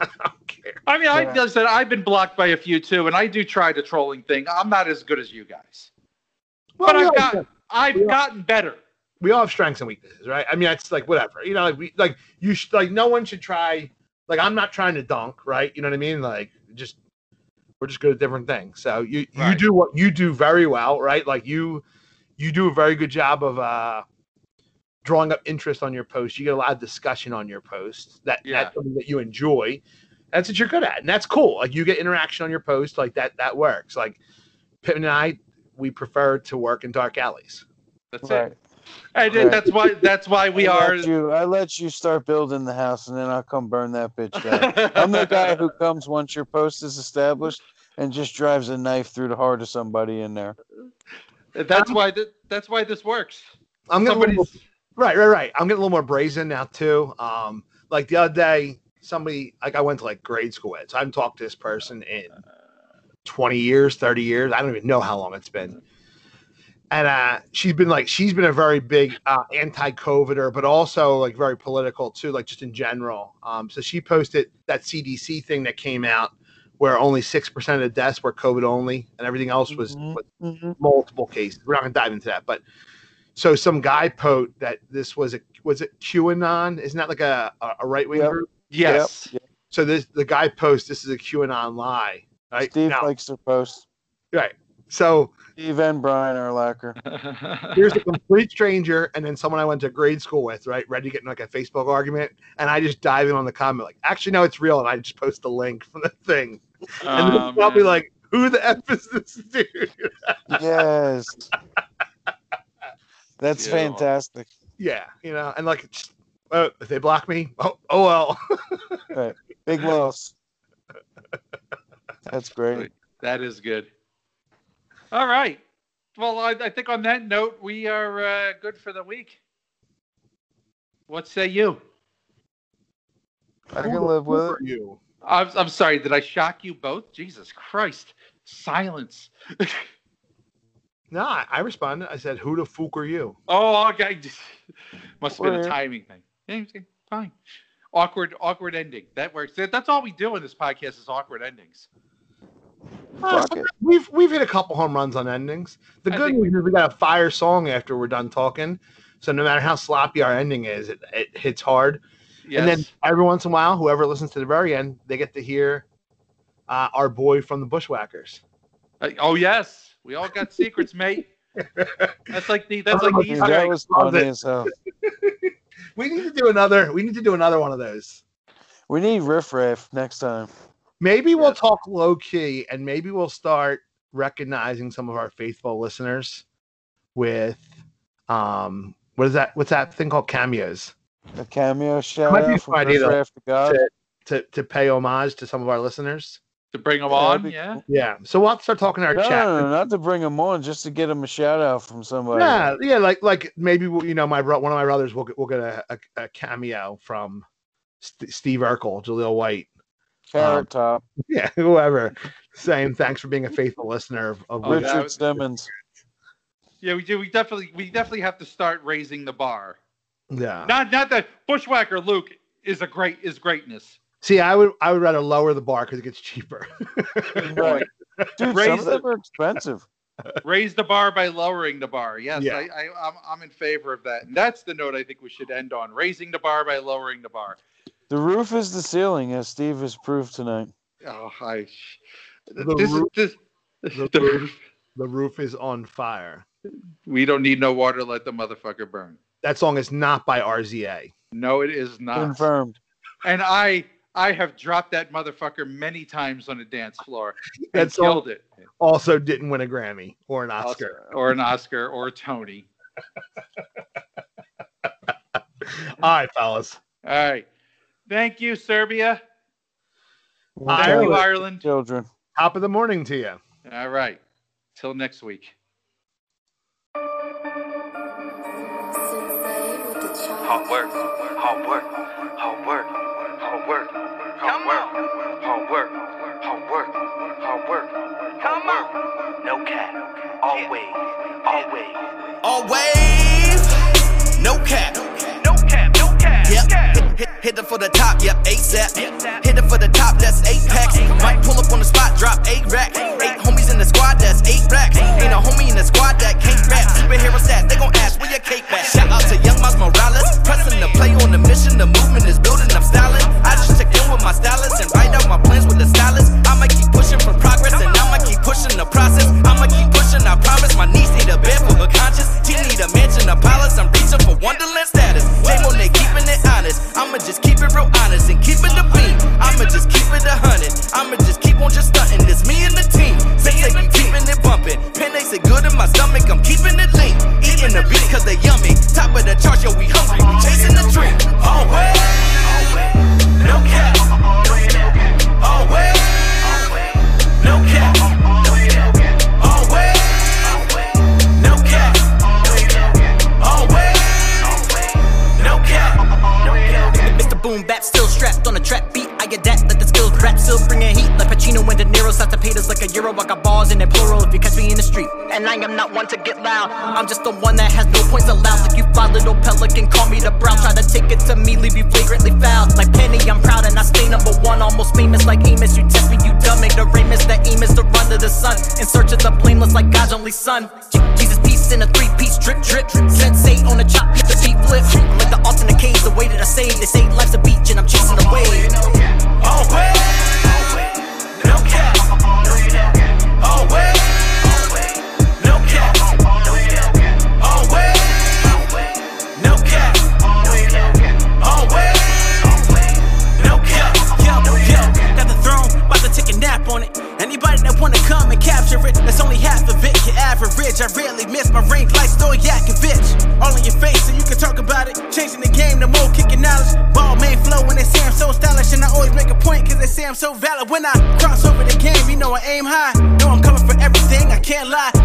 I don't care. I mean, I Yeah. just said I've been blocked by a few too, and I do try the trolling thing. I'm not as good as you guys, but I've all, got I've Yeah. gotten better. we all have strengths and weaknesses, right? I mean, it's like whatever. You know, like we like you should like no one should try. Like I'm not trying to dunk, right? You know what I mean? Like just we're just good at different things. So you you do what you do very well, right? Like you you do a very good job of uh drawing up interest on your post. You get a lot of discussion on your post. That Yeah. that's something that you enjoy. That's what you're good at, and that's cool. Like you get interaction on your post, like that that works. Like Pittman and I, we prefer to work in dark alleys. That's Right. it. And then that's why that's why we I are. Let you, I let you start building the house, and then I'll come burn that bitch down. I'm the guy who comes once your post is established and just drives a knife through the heart of somebody in there. That's why th- that's why this works. I'm getting a little Somebody's right, right, right. I'm getting a little more brazen now too. Um, like the other day, somebody like I went to like grade school with. So I haven't talked to this person in 20 years, 30 years. I don't even know how long it's been. And uh, she's been like, she's been a very big uh, anti-COVIDer, but also like very political too, like just in general. Um, so she posted that CDC thing that came out where only six percent of the deaths were COVID only, and everything else was, Mhm. was Mhm. multiple cases. We're not gonna dive into that, but so some guy post that this was a was it QAnon? Isn't that like a a, a right wing Yep. group? yes. Yep. So this the guy post this is a QAnon lie, right? Steve Now- likes to post. right. So Steve and Brian are lacquer. here's a complete stranger, and then someone I went to grade school with, right? Ready to get in like a Facebook argument, and I just dive in on the comment like, actually no, it's real, and I just post the link from the thing, and Oh, then I'll be like, who the f is this dude? yes. That's Yeah. fantastic. yeah, you know, and like, uh, if they block me, oh, oh well. Big loss. That's great. that is good. All right. Well, I, I think on that note, we are uh, good for the week. What say you? I can live with Who it. are you? I'm, I'm sorry. Did I shock you both? Jesus Christ. Silence. No, I, I responded. I said, "Who the fuck are you?" Oh, okay. Must have been a timing thing. Okay, Fine. Awkward, awkward ending. That works. That's all we do in this podcast is awkward endings. Fuck it. We've we've hit a couple home runs on endings. The I good news is we got a fire song after we're done talking. So no matter how sloppy our ending is, it, it hits hard. Yes. And then every once in a while, whoever listens to the very end, they get to hear uh, our boy from the Bushwhackers. Uh, oh yes, we all got secrets, mate. That's like the that's like the Dude, Easter that was funny it. as hell. We need to do another. We need to do another one of those. We need riff raff next time. Maybe we'll talk low key, and maybe we'll start recognizing some of our faithful listeners with um what is that? What's that thing called cameos? A cameo shout Might be a out from fun idea, riff though. raff to God. to, to to pay homage to some of our listeners. To bring them Yeah, on. be Yeah. Yeah, so we'll have to start talking to our No, chat. no, no, not to bring them on, just to get them a shout out from somebody. Yeah, yeah, like like maybe you know my bro- one of my brothers will get we'll get a, a, a cameo from St- Steve Urkel, Jaleel White, Carrot um, Top, yeah, whoever, saying thanks for being a faithful listener of, of Oh, Richard. that Richard was- Simmons. Yeah, we do. We definitely we definitely have to start raising the bar. yeah. Not not that Bushwhacker Luke is a great is greatness. See, I would I would rather lower the bar because it gets cheaper. Right. Dude, some Raise of the- them are expensive. Raise the bar by lowering the bar. Yes, Yeah. I, I I'm I'm in favor of that. And that's the note I think we should end on. Raising the bar by lowering the bar. The roof is the ceiling, as Steve has proved tonight. Oh, I. The this roof- is this. the the roof. roof. the roof is on fire. We don't need no water. Let the motherfucker burn. That song is not by RZA. No, it is not. Confirmed. And I I have dropped that motherfucker many times on a dance floor and That killed it. also didn't win a Grammy or an Oscar. or an Oscar or a Tony. All right, fellas. All right. Thank you, Serbia. We'll Thank tell you, Ireland. Children. Top of the morning to you. All right. Till next week. Hard work, hard work, hard work, hard work, always, always, always. No cap, no cap, no cap. Yep, hit, hit, hit it for the top, yep, ASAP. Hit it for the top, that's eight packs. Might pull up on the spot, drop eight rack. Eight homies the squad, that's eight racks. Ain't a homie in the squad that can't rap. Superhero stats, they gon' ask where your cape at. Shout out to Young Miles Morales, pressing the play on the mission. The movement is building, I'm. I just checked in with my stylist and write out my plans with the stylist. I'ma keep pushing for progress and I'ma keep pushing the process. I'ma keep pushing, I promise. My niece need a bed for her conscience. T need a mansion, a palace. I'm reaching for Wonderland status. J Monet keeping it honest. I'ma just keep it real honest and keep it the beat. I'ma just keep it a hundred. One to get loud. I'm just the one that has no points allowed. Like you fly, little pelican, call me the brown. Try to take it to me, leave you flagrantly foul. Like Penny, I'm proud and I stay number one. Almost famous like Amos. You test me, you dumb. Ignoramus, the aim is to run to the sun. In search of the blameless like God's only son. Jesus peace in a three piece drip drip. Sensei on the chop, hit the beat flip. Like the alternate cage, the way that I say they say aim high. Know I'm coming for everything, I can't lie.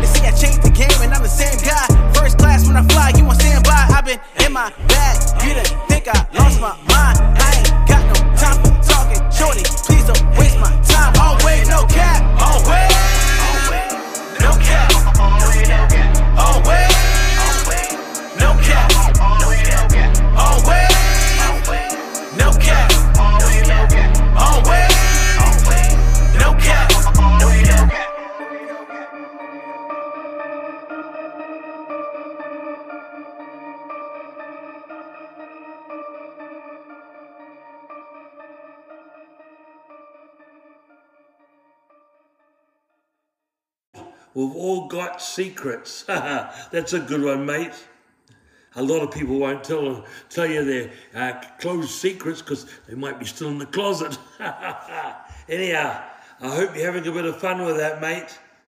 We've all got secrets. That's a good one, mate. A lot of people won't tell tell you their uh, closed secrets because they might be still in the closet. Anyhow, I hope you're having a bit of fun with that, mate.